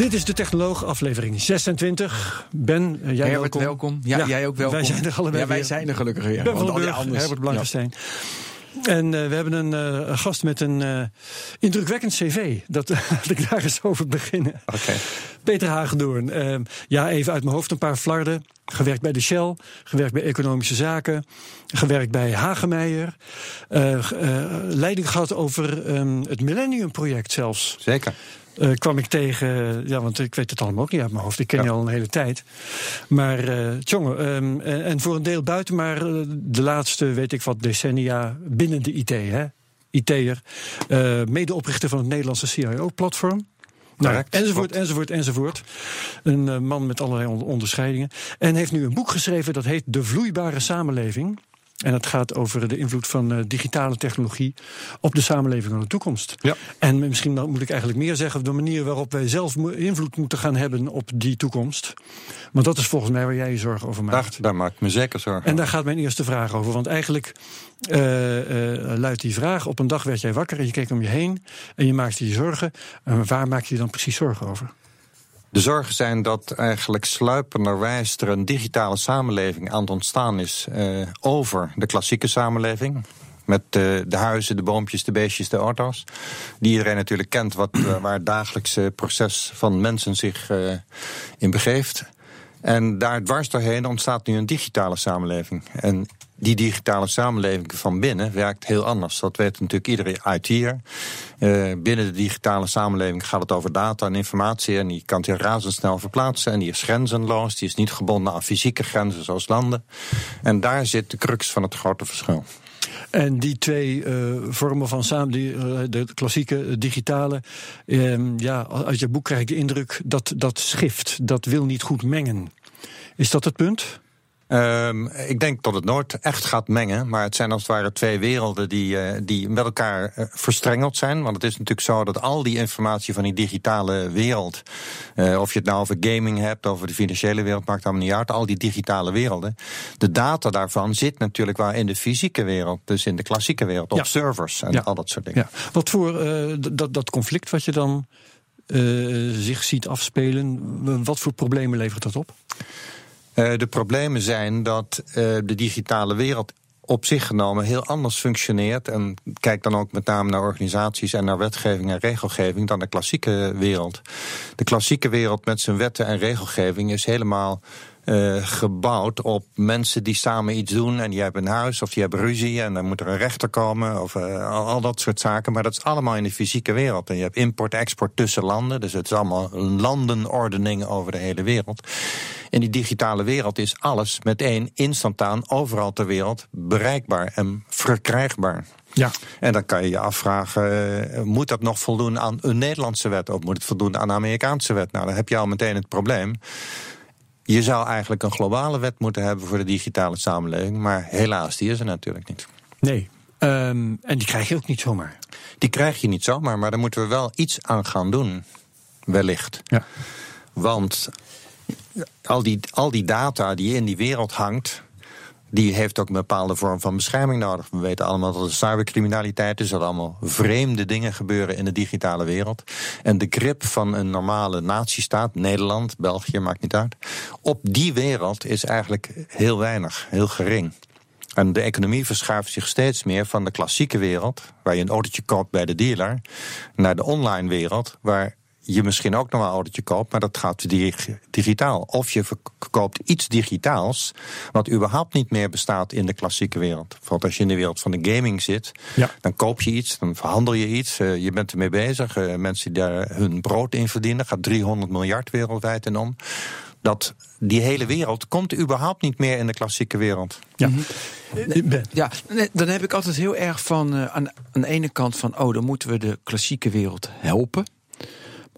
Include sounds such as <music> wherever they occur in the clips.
Dit is de Technoloog, aflevering 26. Ben, uh, jij Herbert, welkom. welkom. Ja, jij ook welkom. Wij zijn er allebei Ja, wij zijn er gelukkig weer. Ben van Burg, Herbert Blankenstein. En uh, we hebben een uh, gast met een uh, indrukwekkend cv. Dat <laughs> laat ik daar eens over beginnen. Okay. Peter Hagendoorn. Ehm, ja, even uit mijn hoofd een paar flarden. Gewerkt bij de Shell, gewerkt bij Economische Zaken, gewerkt bij Hagemeijer. leiding gehad over um, het Millennium Project zelfs. Zeker. Uh, kwam ik tegen, ja, want ik weet het allemaal ook niet uit mijn hoofd. Ik ken ja. je al een hele tijd. Maar, uh, jongen, um, en, en, voor een deel buiten, maar de laatste, weet ik wat, decennia binnen de IT, hè? IT'er. medeoprichter van het Nederlandse CIO-platform. Nou, enzovoort, enzovoort, enzovoort. Een uh, man met allerlei onderscheidingen. En heeft nu een boek geschreven dat heet De Vloeibare Samenleving. En het gaat over de invloed van uh, digitale technologie op de samenleving van de toekomst. Ja. En misschien moet ik eigenlijk meer zeggen de manier waarop wij zelf invloed moeten gaan hebben op die toekomst. Want dat is volgens mij waar jij je zorgen over maakt. Daar, daar maak ik me zeker zorgen En daar gaat mijn eerste vraag over. Want eigenlijk uh, uh, luidt die vraag: op een dag werd jij wakker en je keek om je heen en je maakte je zorgen. En waar maak je je dan precies zorgen over? De zorgen zijn dat eigenlijk sluipenderwijs er een digitale samenleving aan het ontstaan is uh, over de klassieke samenleving. Met de, de, huizen, de boompjes, de beestjes, de auto's. Die iedereen natuurlijk kent, wat, waar het dagelijkse proces van mensen zich in begeeft. En daar dwars doorheen ontstaat nu een digitale samenleving. En die digitale samenleving van binnen werkt heel anders. Dat weet natuurlijk iedere IT'er. Uh, binnen de digitale samenleving gaat het over data en informatie. En die kan die razendsnel verplaatsen. En die is grenzenloos. Die is niet gebonden aan fysieke grenzen zoals landen. En daar zit de crux van het grote verschil. En die twee uh, vormen van samen, die, uh, de klassieke digitale, uh, ja, uit je boek krijg ik de indruk dat dat schift, dat wil niet goed mengen. Is dat het punt? Um, ik denk dat het nooit echt gaat mengen. Maar het zijn als het ware twee werelden die, uh, die met elkaar uh, verstrengeld zijn. Want het is natuurlijk zo dat al die informatie van die digitale wereld. Uh, of je het nou over gaming hebt, over de financiële wereld, maakt allemaal niet uit. Al die digitale werelden. De data daarvan zit natuurlijk wel in de fysieke wereld. Dus in de klassieke wereld. Op ja. servers en ja. al dat soort dingen. Ja. Wat voor dat, dat conflict wat je dan zich ziet afspelen. Wat voor problemen levert dat op? Uh, de problemen zijn dat uh, de digitale wereld op zich genomen heel anders functioneert. En kijk dan ook met name naar organisaties en naar wetgeving en regelgeving dan de klassieke wereld. De klassieke wereld met zijn wetten en regelgeving is helemaal uh, gebouwd op mensen die samen iets doen. En die hebben een huis of die hebben ruzie. En dan moet er een rechter komen. Of uh, al, al, dat soort zaken. Maar dat is allemaal in de fysieke wereld. En je hebt import-export tussen landen. Dus het is allemaal landenordening over de hele wereld. In die digitale wereld is alles meteen instantaan overal ter wereld bereikbaar en verkrijgbaar. Ja. En dan kan je je afvragen, uh, moet dat nog voldoen aan een Nederlandse wet? Of moet het voldoen aan een Amerikaanse wet? Nou, dan heb je al meteen het probleem. Je zou eigenlijk een globale wet moeten hebben voor de digitale samenleving. Maar helaas, die is er natuurlijk niet. Nee. Um, en die krijg je ook niet zomaar. Die krijg je niet zomaar, maar daar moeten we wel iets aan gaan doen. Wellicht. Ja. Want al die, al die data die in die wereld hangt. Die heeft ook een bepaalde vorm van bescherming nodig. We weten allemaal dat er cybercriminaliteit is, dat allemaal vreemde dingen gebeuren in de digitale wereld. En de grip van een normale natiestaat, Nederland, België, maakt niet uit, op die wereld is eigenlijk heel weinig, heel gering. En de economie verschuift zich steeds meer van de klassieke wereld, waar je een autootje koopt bij de dealer, naar de online wereld, waar je misschien ook nog een autootje koopt, maar dat gaat digitaal. Of je verkoopt iets digitaals, wat überhaupt niet meer bestaat in de klassieke wereld. Bijvoorbeeld als je in de wereld van de gaming zit, ja. dan koop je iets, dan verhandel je iets, uh, je bent ermee bezig. Uh, mensen die daar hun brood in verdienen, gaat 300 miljard wereldwijd in om. Dat die hele wereld komt überhaupt niet meer in de klassieke wereld. Ja. Mm -hmm. Ja, dan heb ik altijd heel erg van uh, aan, aan de ene kant van, oh, dan moeten we de klassieke wereld helpen.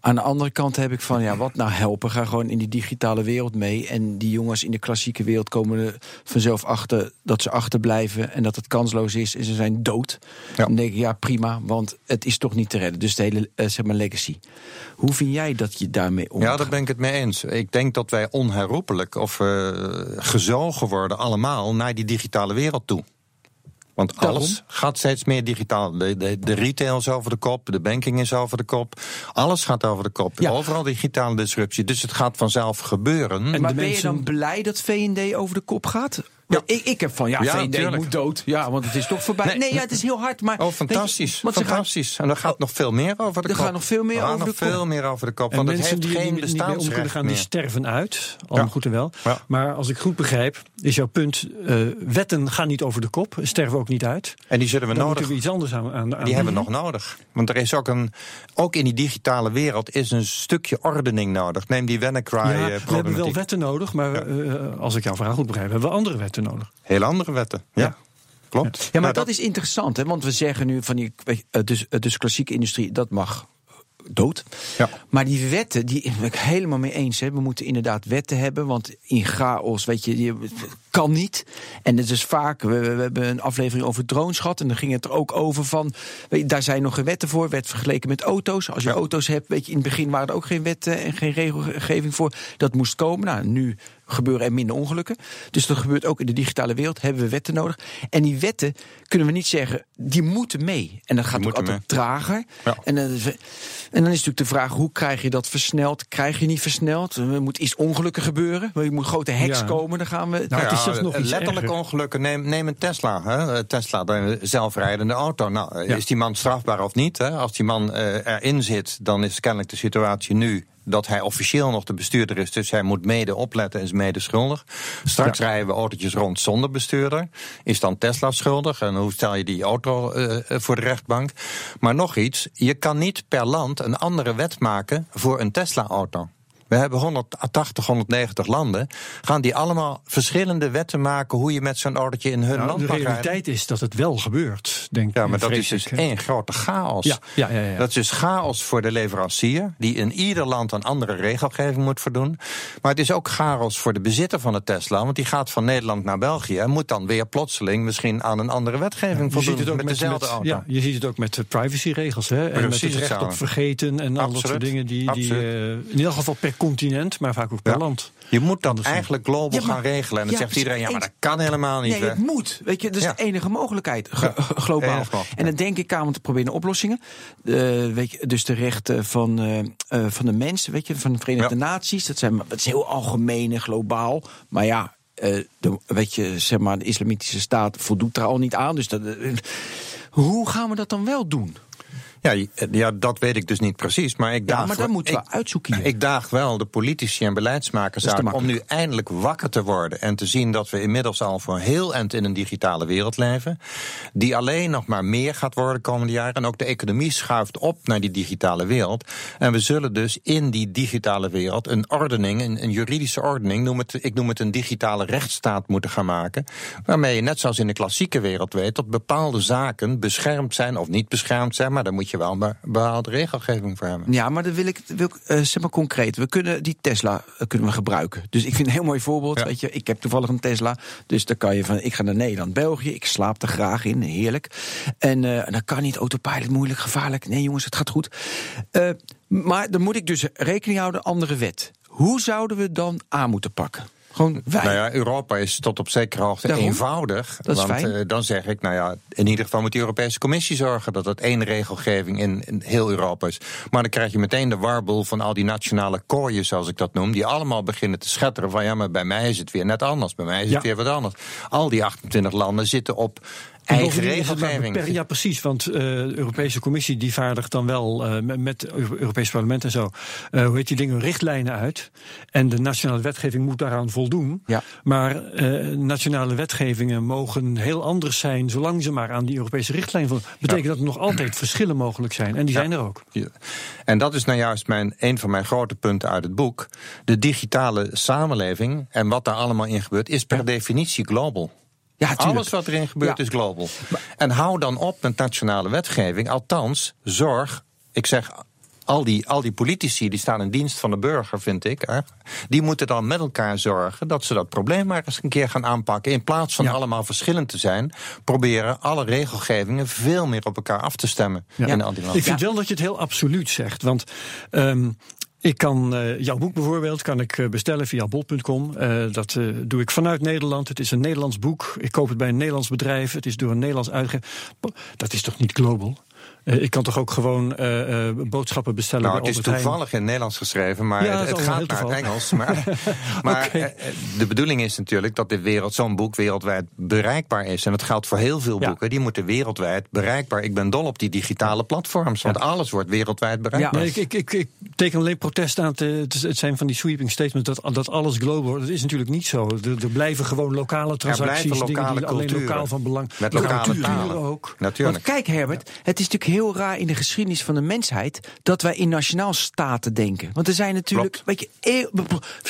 Aan de andere kant heb ik van, ja, wat nou helpen? Ga gewoon in die digitale wereld mee. En die jongens in de klassieke wereld komen er vanzelf achter dat ze achterblijven en dat het kansloos is en ze zijn dood. Ja. Dan denk ik, ja, prima, want het is toch niet te redden. Dus de hele, eh, zeg maar, legacy. Hoe vind jij dat je daarmee omgaat? Ja, daar ben ik het mee eens. Ik denk dat wij onherroepelijk of eh, gezogen worden allemaal naar die digitale wereld toe. Want Daarom? alles gaat steeds meer digitaal. De, de, de retail is over de kop, de banking is over de kop. Alles gaat over de kop. Ja. Overal digitale disruptie. Dus het gaat vanzelf gebeuren. En maar ben je dan blij dat V&D over de kop gaat? Want Ik, ik heb van, ja, Ja, V&D tuurlijk. moet dood. Ja, want het is toch voorbij. Nee, Nee. ja, het is heel hard, maar... Oh, je, fantastisch. gaan- fantastisch. En er gaat nog veel meer over de Er kop. gaat nog veel meer Er over nog de kop. veel meer over de kop. En Want het mensen heeft die geen meer om kunnen bestaansrecht gaan, die sterven uit. Allemaal Ja. goed en wel. Ja. Maar als ik goed begrijp, is jouw punt... eh, wetten gaan niet over de kop, sterven ook niet uit. En die zullen we Dan nodig moeten we iets anders aan, aan, aan Die hebben we nog nodig. Want er is ook een. Ook in die digitale wereld is een stukje ordening nodig. Neem die Ja, we hebben wel WannaCry-problematiek. wetten nodig, maar eh, als ik jouw vraag goed begrijp... hebben we andere wetten nodig. Heel andere wetten. Ja, Ja. klopt. Ja, maar Nou, dat, is interessant, hè? want we zeggen nu van die eh, dus, eh, dus klassieke industrie, dat mag dood. Ja. Maar die wetten, die ben ik helemaal mee eens. Hè. We moeten inderdaad wetten hebben, want in chaos, weet je, je kan niet. En het is vaak, we, we hebben een aflevering over drones gehad en dan ging het er ook over van, weet je, daar zijn nog geen wetten voor, werd vergeleken met auto's. Als je Ja. auto's hebt, weet je, in het begin waren er ook geen wetten en geen regelgeving voor. Dat moest komen. Nou, nu gebeuren er minder ongelukken. Dus dat gebeurt ook in de digitale wereld. Hebben we wetten nodig. En die wetten kunnen we niet zeggen, die moeten mee. En dat gaat ook altijd mee. trager. Ja. En, dan is- en dan is natuurlijk de vraag, hoe krijg je dat versneld? Krijg je niet versneld? Er moet iets ongelukken gebeuren. Er moet grote heks Ja. komen. Dan gaan we... Nou, zelfs nog iets letterlijk erger. ongelukken. Neem, neem een Tesla. Hè. Tesla, de zelfrijdende auto. Nou, Ja. is die man strafbaar of niet? Hè? Als die man eh, erin zit, dan is kennelijk de situatie nu dat hij officieel nog de bestuurder is. Dus hij moet mede opletten en is mede schuldig. Straks rijden we autootjes rond zonder bestuurder. Is dan Tesla schuldig? En hoe stel je die auto eh, voor de rechtbank? Maar nog iets, je kan niet per land een andere wet maken voor een Tesla-auto. We hebben 180, 190 landen. Gaan die allemaal verschillende wetten maken hoe je met zo'n autootje in hun Nou, land de mag rijden? realiteit is dat het wel gebeurt, denk ik. Ja, maar dat is dus één grote chaos. Ja, ja, ja, ja. Dat is dus chaos voor de leverancier, die in ieder land een andere regelgeving moet voldoen. Maar het is ook chaos voor de bezitter van de Tesla, want die gaat van Nederland naar België en moet dan weer plotseling misschien aan een andere wetgeving Je voldoen ziet het ook met, met, dezelfde met- auto. Ja, je ziet het ook met de privacyregels. Hè? En met het recht op vergeten en al dat soort Absoluut. dingen. Die, die Absoluut. eh, in ieder geval per continent, maar vaak ook per Ja. land. Je moet dat eigenlijk global Ja, maar- gaan regelen. En dan ja, zegt iedereen, ja, maar dat kan helemaal niet. Nee, hè. het moet. Weet je, dat is Ja. de enige mogelijkheid, ge- Ja. globaal. Enige mogelijkheid. En dan denk ik aan om te proberen oplossingen. Weet je, dus de rechten van, eh, eh, van de mensen, weet je, van de Verenigde Ja. Naties. Dat, zijn, dat is heel algemeen en globaal. Maar ja, eh, de, weet je, zeg maar, de islamitische staat voldoet er al niet aan. Dus dat, hoe gaan we dat dan wel doen? Ja, ja, dat weet ik dus niet precies. Maar ik daag, Ja, maar dat moeten we ik- uitzoeken hier. Ik daag wel de politici en beleidsmakers uit om nu eindelijk wakker te worden. En te zien dat we inmiddels al voor heel eind in een digitale wereld leven. Die alleen nog maar meer gaat worden de komende jaren. En ook de economie schuift op naar die digitale wereld. En we zullen dus in die digitale wereld een ordening, een, een juridische ordening, noem het, ik noem het een digitale rechtsstaat moeten gaan maken. Waarmee je net zoals in de klassieke wereld weet dat bepaalde zaken beschermd zijn of niet beschermd zijn. Maar daar moet je wel een bepaalde regelgeving voor hebben. Ja, maar dan wil ik, wil ik eh, zeg maar concreet. We kunnen die Tesla eh, kunnen we gebruiken. Dus ik vind een heel mooi voorbeeld. Ja. Weet je, ik heb toevallig een Tesla. Dus dan kan je van, ik ga naar Nederland, België. Ik slaap er graag in, heerlijk. En eh, dan kan niet autopilot, moeilijk, gevaarlijk. Nee jongens, het gaat goed. Maar dan moet ik dus rekening houden, andere wet. Hoe zouden we dan aan moeten pakken? Gewoon wij. Nou ja, Europa is tot op zekere hoogte Daarom. eenvoudig. Dat is want fijn. eh, dan zeg ik, nou ja, in ieder geval moet de Europese Commissie zorgen dat het één regelgeving in, in heel Europa is. Maar dan krijg je meteen de warboel van al die nationale kooien, zoals ik dat noem, die allemaal beginnen te schetteren van ja, maar bij mij is het weer net anders, bij mij is Ja. het weer wat anders. Al die 28 landen zitten op eigen regelgeving. Ja, precies. Want eh, de Europese Commissie die vaardigt dan wel eh, met- het Europees Parlement en zo, eh, hoe heet die dingen, richtlijnen uit. En de nationale wetgeving moet daaraan voldoen. Ja. Maar nationale wetgevingen mogen heel anders zijn, zolang ze maar aan die Europese richtlijn voldoen. Betekent dat er nog altijd verschillen mogelijk zijn. En die Ja. zijn er ook. Ja. En dat is nou juist mijn, een van mijn grote punten uit het boek. De digitale samenleving en wat daar allemaal in gebeurt, is per definitie global. Ja. Alles wat erin gebeurt Ja. is global. En hou dan op met nationale wetgeving. Althans, zorg, ik zeg al die, al die politici die staan in dienst van de burger, vind ik. Hè, die moeten dan met elkaar zorgen dat ze dat probleem maar eens een keer gaan aanpakken. In plaats van allemaal verschillend te zijn, proberen alle regelgevingen veel meer op elkaar af te stemmen. Ja. In al die landen. Ik vind wel dat je het heel absoluut zegt. Want ehm, ik kan uh, jouw boek bijvoorbeeld kan ik uh, bestellen via bol.com. Uh, dat doe ik vanuit Nederland. Het is een Nederlands boek. Ik koop het bij een Nederlands bedrijf. Het is door een Nederlands uitgever. Dat is toch niet global? Uh, ik kan toch ook gewoon uh, uh, boodschappen bestellen nou, bij Het is toevallig in het Nederlands geschreven, maar Ja, het, gaat naar het. Engels. Maar, <laughs> maar eh, de bedoeling is natuurlijk dat dit wereld, zo'n boek wereldwijd bereikbaar is. En dat geldt voor heel veel Ja. boeken. Die moeten wereldwijd bereikbaar. Ik ben dol op die digitale platforms, want alles wordt wereldwijd bereikbaar. Nee, ik, ik, ik, ik teken alleen protest aan. Het het zijn van die sweeping statements dat, dat alles global wordt. Dat is natuurlijk niet zo. Er, er blijven gewoon lokale transacties, blijven dingen lokale die alleen culturen. lokaal van belang. Met Lokale culturen talen. ook. Natuurlijk. Want kijk, Herbert, het is natuurlijk heel raar in de geschiedenis van de mensheid dat wij in nationaalstaten denken. Want er zijn natuurlijk, Klopt. weet je,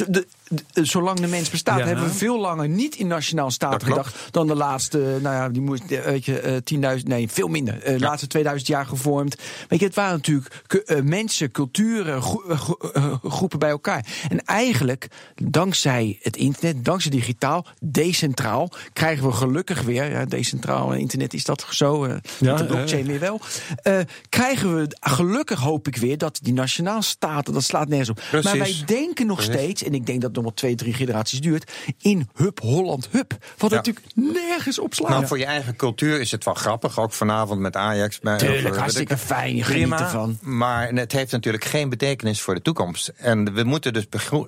de- zolang de mens bestaat, Ja. hebben we veel langer niet in nationaalstaten Dat klopt. gedacht dan de laatste, nou ja, die moest, eh, weet je, eh, 10.000, nee, veel minder. eh, De laatste 2000 jaar gevormd. Weet je, het waren natuurlijk eh, mensen, culturen, gro- eh, gro- eh, groepen bij elkaar. En eigenlijk, dankzij het internet, dankzij digitaal, decentraal, krijgen we gelukkig weer, ja, decentraal eh, internet is dat zo, eh, Ja, de blockchain eh, weer wel. eh, krijgen we gelukkig hoop ik weer dat die nationaalstaten, dat slaat nergens op. Precies. Maar wij denken nog Precies. steeds, en ik denk dat nog wel twee, drie generaties duurt, in Hub Holland Hub. Wat Ja. natuurlijk nergens op slaat. Nou, voor je eigen cultuur is het wel grappig. Ook vanavond met Ajax. Bij, Tuurlijk, eh, hartstikke weet ik- fijn, je geniet ervan. Maar het heeft natuurlijk geen betekenis voor de toekomst. En we moeten dus.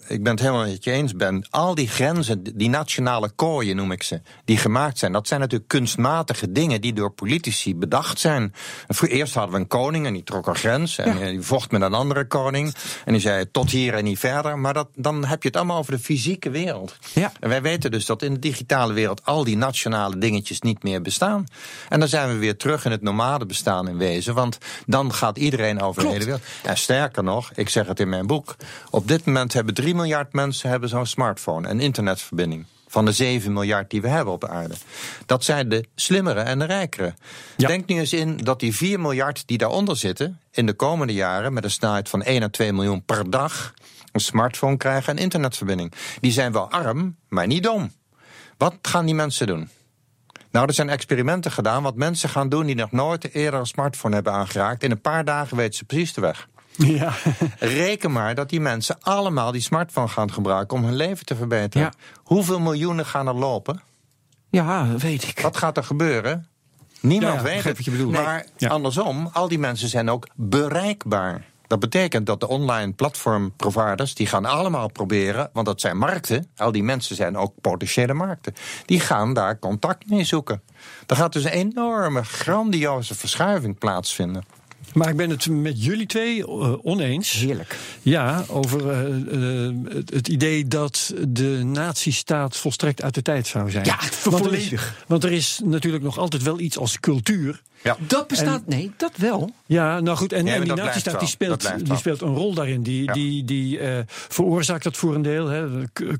Ik ben het helemaal met je eens, Ben. Al die grenzen, die nationale kooien noem ik ze, die gemaakt zijn. Dat zijn natuurlijk kunstmatige dingen die door politici bedacht zijn. Voor eerst hadden we een koning en die trok een grens. En Ja. die vocht met een andere koning. En die zei tot hier en niet verder. Maar dat, dan heb je het allemaal over de fysieke wereld. Ja. En wij weten dus dat in de digitale wereld al die nationale dingetjes niet meer bestaan. En dan zijn we weer terug in het nomade bestaan in wezen. Want dan gaat iedereen over Klopt. de hele wereld. En sterker nog, ik zeg het in mijn boek. Op dit moment hebben 3 miljard mensen hebben zo'n smartphone en internetverbinding. Van de 7 miljard die we hebben op de aarde. Dat zijn de slimmere en de rijkere. Ja. Denk nu eens in dat die 4 miljard die daaronder zitten. in de komende jaren met een snelheid van 1 à 2 miljoen per dag. Een smartphone krijgen en internetverbinding. Die zijn wel arm, maar niet dom. Wat gaan die mensen doen? Nou, er zijn experimenten gedaan wat mensen gaan doen die nog nooit eerder een smartphone hebben aangeraakt. In een paar dagen weten ze precies de weg. Ja. <laughs> Reken maar dat die mensen allemaal die smartphone gaan gebruiken om hun leven te verbeteren. Ja. Hoeveel miljoenen gaan er lopen? Ja, weet ik. Wat gaat er gebeuren? Niemand Ja, weet het. wat je bedoelt. Maar andersom, al die mensen zijn ook bereikbaar. Dat betekent dat de online platformproviders, die gaan allemaal proberen, want dat zijn markten, al die mensen zijn ook potentiële markten, die gaan daar contact mee zoeken. Er gaat dus een enorme, grandioze verschuiving plaatsvinden. Maar ik ben het met jullie twee eh, oneens. Heerlijk. Ja, over eh, eh, het, het idee dat de nazistaat volstrekt uit de tijd zou zijn. Ja, want er, is, volledig. want er is natuurlijk nog altijd wel iets als cultuur. Ja. Dat bestaat, nee, dat wel. Ja, nou goed, en, Ja, en die nazistaat die speelt, die speelt een rol daarin. Die, Ja. die, die eh, veroorzaakt dat voor een deel. Hè.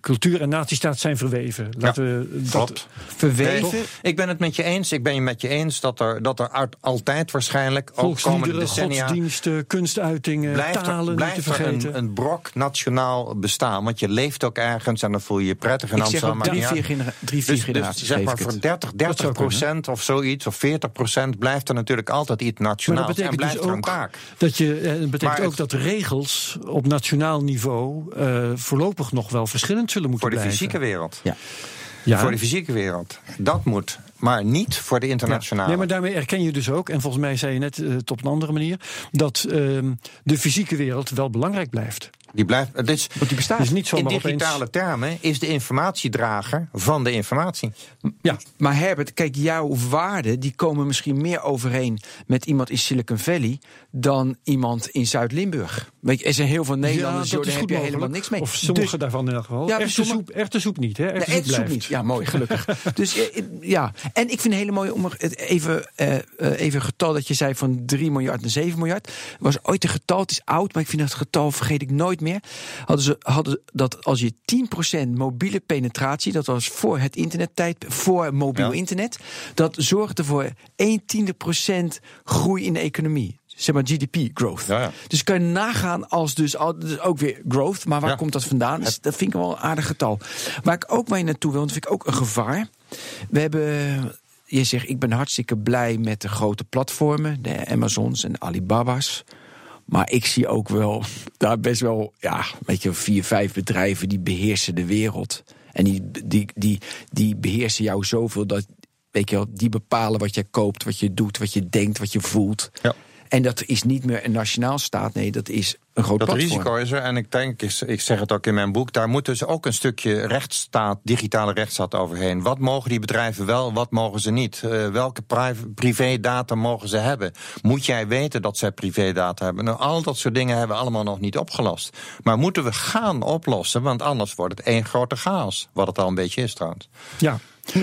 Cultuur en nazistaat zijn verweven. Laten we dat, Klopt. Verweven. Nee, ik ben het met je eens. Ik ben je met je eens dat er, dat er uit- altijd waarschijnlijk ook komende Volksliederen, decennia godsdiensten, kunstuitingen, blijft talen er, niet blijft er vergeten. een, een brok nationaal bestaan. Want je leeft ook ergens en dan voel je je prettig in Amsterdam. drie, niet vier, uit. genera drie, vier Dus, generaties. dus zeg maar voor 30, 30 zou kunnen. procent of zoiets, of 40 procent, blijft er natuurlijk altijd iets Maar nationaals. dat En betekent blijft dus er een ook taak. dat je eh, het betekent Maar ook het- dat regels op nationaal niveau eh, voorlopig nog wel verschillend zullen moeten Voor de blijven. fysieke wereld. Ja. Ja. Voor de fysieke wereld. Dat moet. Maar niet voor de internationale. Nee, maar daarmee erken je dus ook, en volgens mij zei je net eh, op een andere manier, dat ehm, de fysieke wereld wel belangrijk blijft. Die blijft, het is, Want die bestaat. Dus niet in digitale opeens. termen is de informatiedrager van de informatie. Ja, Maar Herbert, kijk, jouw waarden die komen misschien meer overeen met iemand in Silicon Valley dan iemand in Zuid-Limburg. Weet je, er zijn heel veel Nederlanders, ja, dat daar heb je helemaal niks mee. Of sommige Dus- daarvan in elk geval. Ja, echte, sommige- soep, echte soep niet, hè? Echte Nee, soep echt soep blijft. niet. Ja, mooi, gelukkig. <laughs> dus eh, eh, ja, en ik vind het hele mooi om er het even, eh, eh, even een getal dat je zei van 3 miljard naar 7 miljard. Was ooit een getal, het is oud, maar ik vind dat getal vergeet ik nooit meer. Hadden ze hadden dat als je 10% mobiele penetratie, dat was voor het internettijd, voor mobiel Ja. internet, dat zorgde voor 1 tiende procent groei in de economie. zeg maar GDP growth. Ja, ja. Dus kan je nagaan als dus, al- dus ook weer growth. Maar waar Ja. komt dat vandaan? Dus dat vind ik wel een aardig getal. Waar ik ook mee naartoe wil, dat vind ik ook een gevaar. We hebben, je zegt, ik ben hartstikke blij met de grote platformen, de Amazons en Alibaba's. Maar ik zie ook wel <laughs> daar best wel, ja, weet je, vier, vijf bedrijven die beheersen de wereld. En die, die, die, die beheersen jou zoveel dat, weet je wel, die bepalen wat je koopt, wat je doet, wat je denkt, wat je voelt. Ja. En dat is niet meer een nationaal staat, nee, dat is een groot Dat platform. risico is er. En ik denk, ik, zeg het ook in mijn boek, daar moet dus ook een stukje rechtsstaat, digitale rechtsstaat overheen. Wat mogen die bedrijven wel, wat mogen ze niet? Eh, welke pri- privédata mogen ze hebben? Moet jij weten dat zij privédata hebben? Nou, al dat soort dingen hebben we allemaal nog niet opgelost. Maar moeten we gaan oplossen, want anders wordt het één grote chaos. Wat het al een beetje is trouwens. Ja.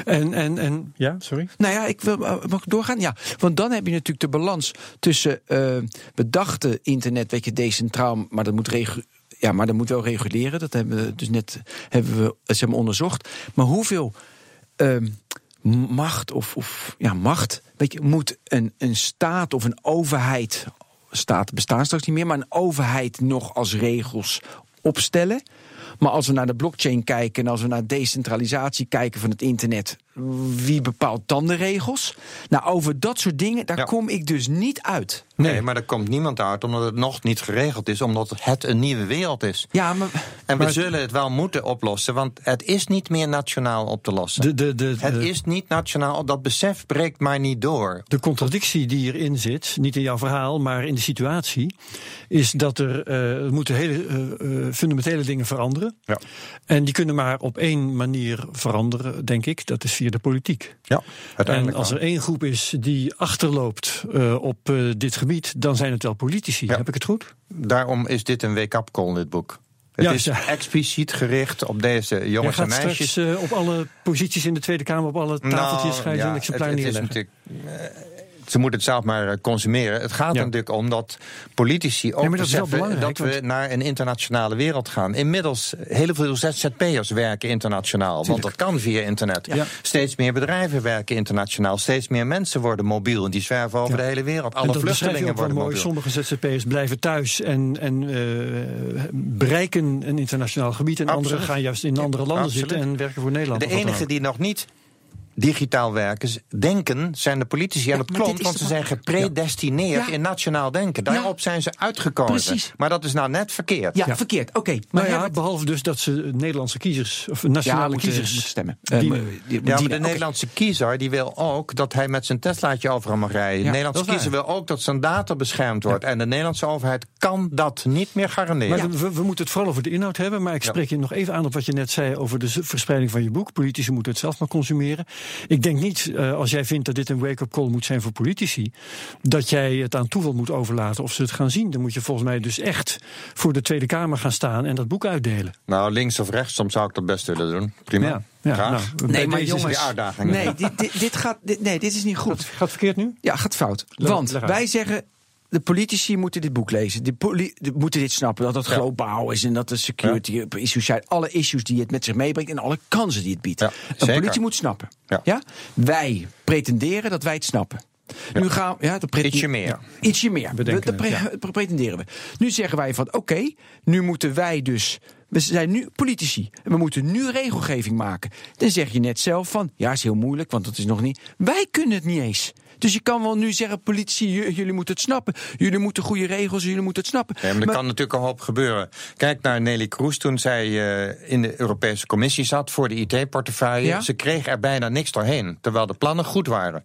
En, en, en, ja, sorry. Nou ja, ik wil, eh, mag ik doorgaan? Ja, want dan heb je natuurlijk de balans tussen. we dachten internet, weet je, decentraal, maar dat moet Ja, maar dat moet wel reguleren. Dat hebben we dus net hebben we, eh, zeg maar, onderzocht. Maar hoeveel ehm, macht of, of ja, macht weet je, moet een, een staat of een overheid. Staten bestaan straks niet meer, maar een overheid nog als regels opstellen. Maar als we naar de blockchain kijken en als we naar decentralisatie kijken van het internet, wie bepaalt dan de regels? Nou, over dat soort dingen, daar Ja. kom ik dus niet uit. Nee, maar er komt niemand uit omdat het nog niet geregeld is, omdat het een nieuwe wereld is. Ja, maar En we Maar- zullen het wel moeten oplossen, want het is niet meer nationaal op te lossen. De, de, de, het is niet nationaal, dat besef breekt maar niet door. De contradictie die erin zit, niet in jouw verhaal, maar in de situatie, is dat er, er moeten hele eh, eh, fundamentele dingen veranderen. Ja. En die kunnen maar op één manier veranderen, denk ik. Dat is via de politiek. Ja, En als er één groep is die achterloopt op dit gebied, dan zijn het wel politici. Ja. Heb ik het goed? Daarom is dit een wake-up call, dit boek. Het Ja, is expliciet gericht op deze jongens en meisjes. straks eh, op alle posities in de Tweede Kamer, op alle tafeltjes, ga je zo'n Nou, ja, exemplaar het, het is ze moeten het zelf maar eh, consumeren. Het gaat er natuurlijk om dat politici ook maar dat beseffen belangrijk, dat we want- naar een internationale wereld gaan. Inmiddels, heel veel ZZP'ers werken internationaal. Want dat kan via internet. Ja. Steeds meer bedrijven werken internationaal. Steeds meer mensen worden mobiel. En die zwerven over de hele wereld. En Alle vluchtelingen worden mooi. mobiel. Sommige ZZP'ers blijven thuis en, en eh, bereiken een internationaal gebied. En Absoluut. anderen gaan juist in andere landen Absoluut. zitten en werken voor Nederland. De ook. die nog niet digitaal werken, denken, zijn de politici. En dat maar dit klopt, is want ze zijn gepredestineerd Ja. in nationaal denken. Daarop zijn ze uitgekozen. Precies. Maar dat is nou net verkeerd. ja, verkeerd. Oké, maar Nou ja, Herbert- behalve dus dat ze Nederlandse kiezers, of ja, nationale kiezers, moeten stemmen. die- ja, die- Ja, maar die- de. Nederlandse kiezer die wil ook dat hij met zijn Teslaatje overal mag rijden. de Ja, Nederlandse kiezer wil ook dat zijn data beschermd wordt. En de Nederlandse overheid kan dat niet meer garanderen. Maar we, we moeten het vooral over de inhoud hebben. Maar ik spreek je nog even aan op wat je net zei over de verspreiding van je boek. Politici moeten het zelf maar consumeren. Ik denk niet, eh, als jij vindt dat dit een wake-up call moet zijn voor politici, dat jij het aan toeval moet overlaten of ze het gaan zien. Dan moet je volgens mij dus echt voor de Tweede Kamer gaan staan en dat boek uitdelen. Nou, links of rechts, soms zou ik dat best willen doen. Prima. Ja, ja, Graag. nou, Nee, maar jongens, uitdaging. nee, dit, dit, dit gaat, dit, nee, dit is niet goed. Gaat verkeerd nu? Ja, gaat fout. Leg- Want wij zeggen. De politici moeten dit boek lezen. De poli- de- moeten dit snappen. Dat het Ja. globaal is en dat de security issues zijn. Alle issues die het met zich meebrengt en alle kansen die het biedt. Ja, een politie moet snappen. Ja. Wij pretenderen dat wij het snappen. Nu gaan ja, dat preten- Ietsje meer. Ietsje meer. Bedenken dat pre- <laughs> pretenderen we. Nu zeggen wij van oké, nu moeten wij dus. We zijn nu politici. En we moeten nu regelgeving maken. Dan zeg je net zelf van ja, is heel moeilijk, want dat is nog niet. Wij kunnen het niet eens. Dus je kan wel nu zeggen, politici, j- jullie moeten het snappen. Jullie moeten goede regels, jullie moeten het snappen. Ja, maar er Maar- kan natuurlijk een hoop gebeuren. Kijk naar Nelly Kroes toen zij eh, in de Europese Commissie zat voor de IT-portefeuille. Ja. Ze kreeg er bijna niks doorheen, terwijl de plannen goed waren.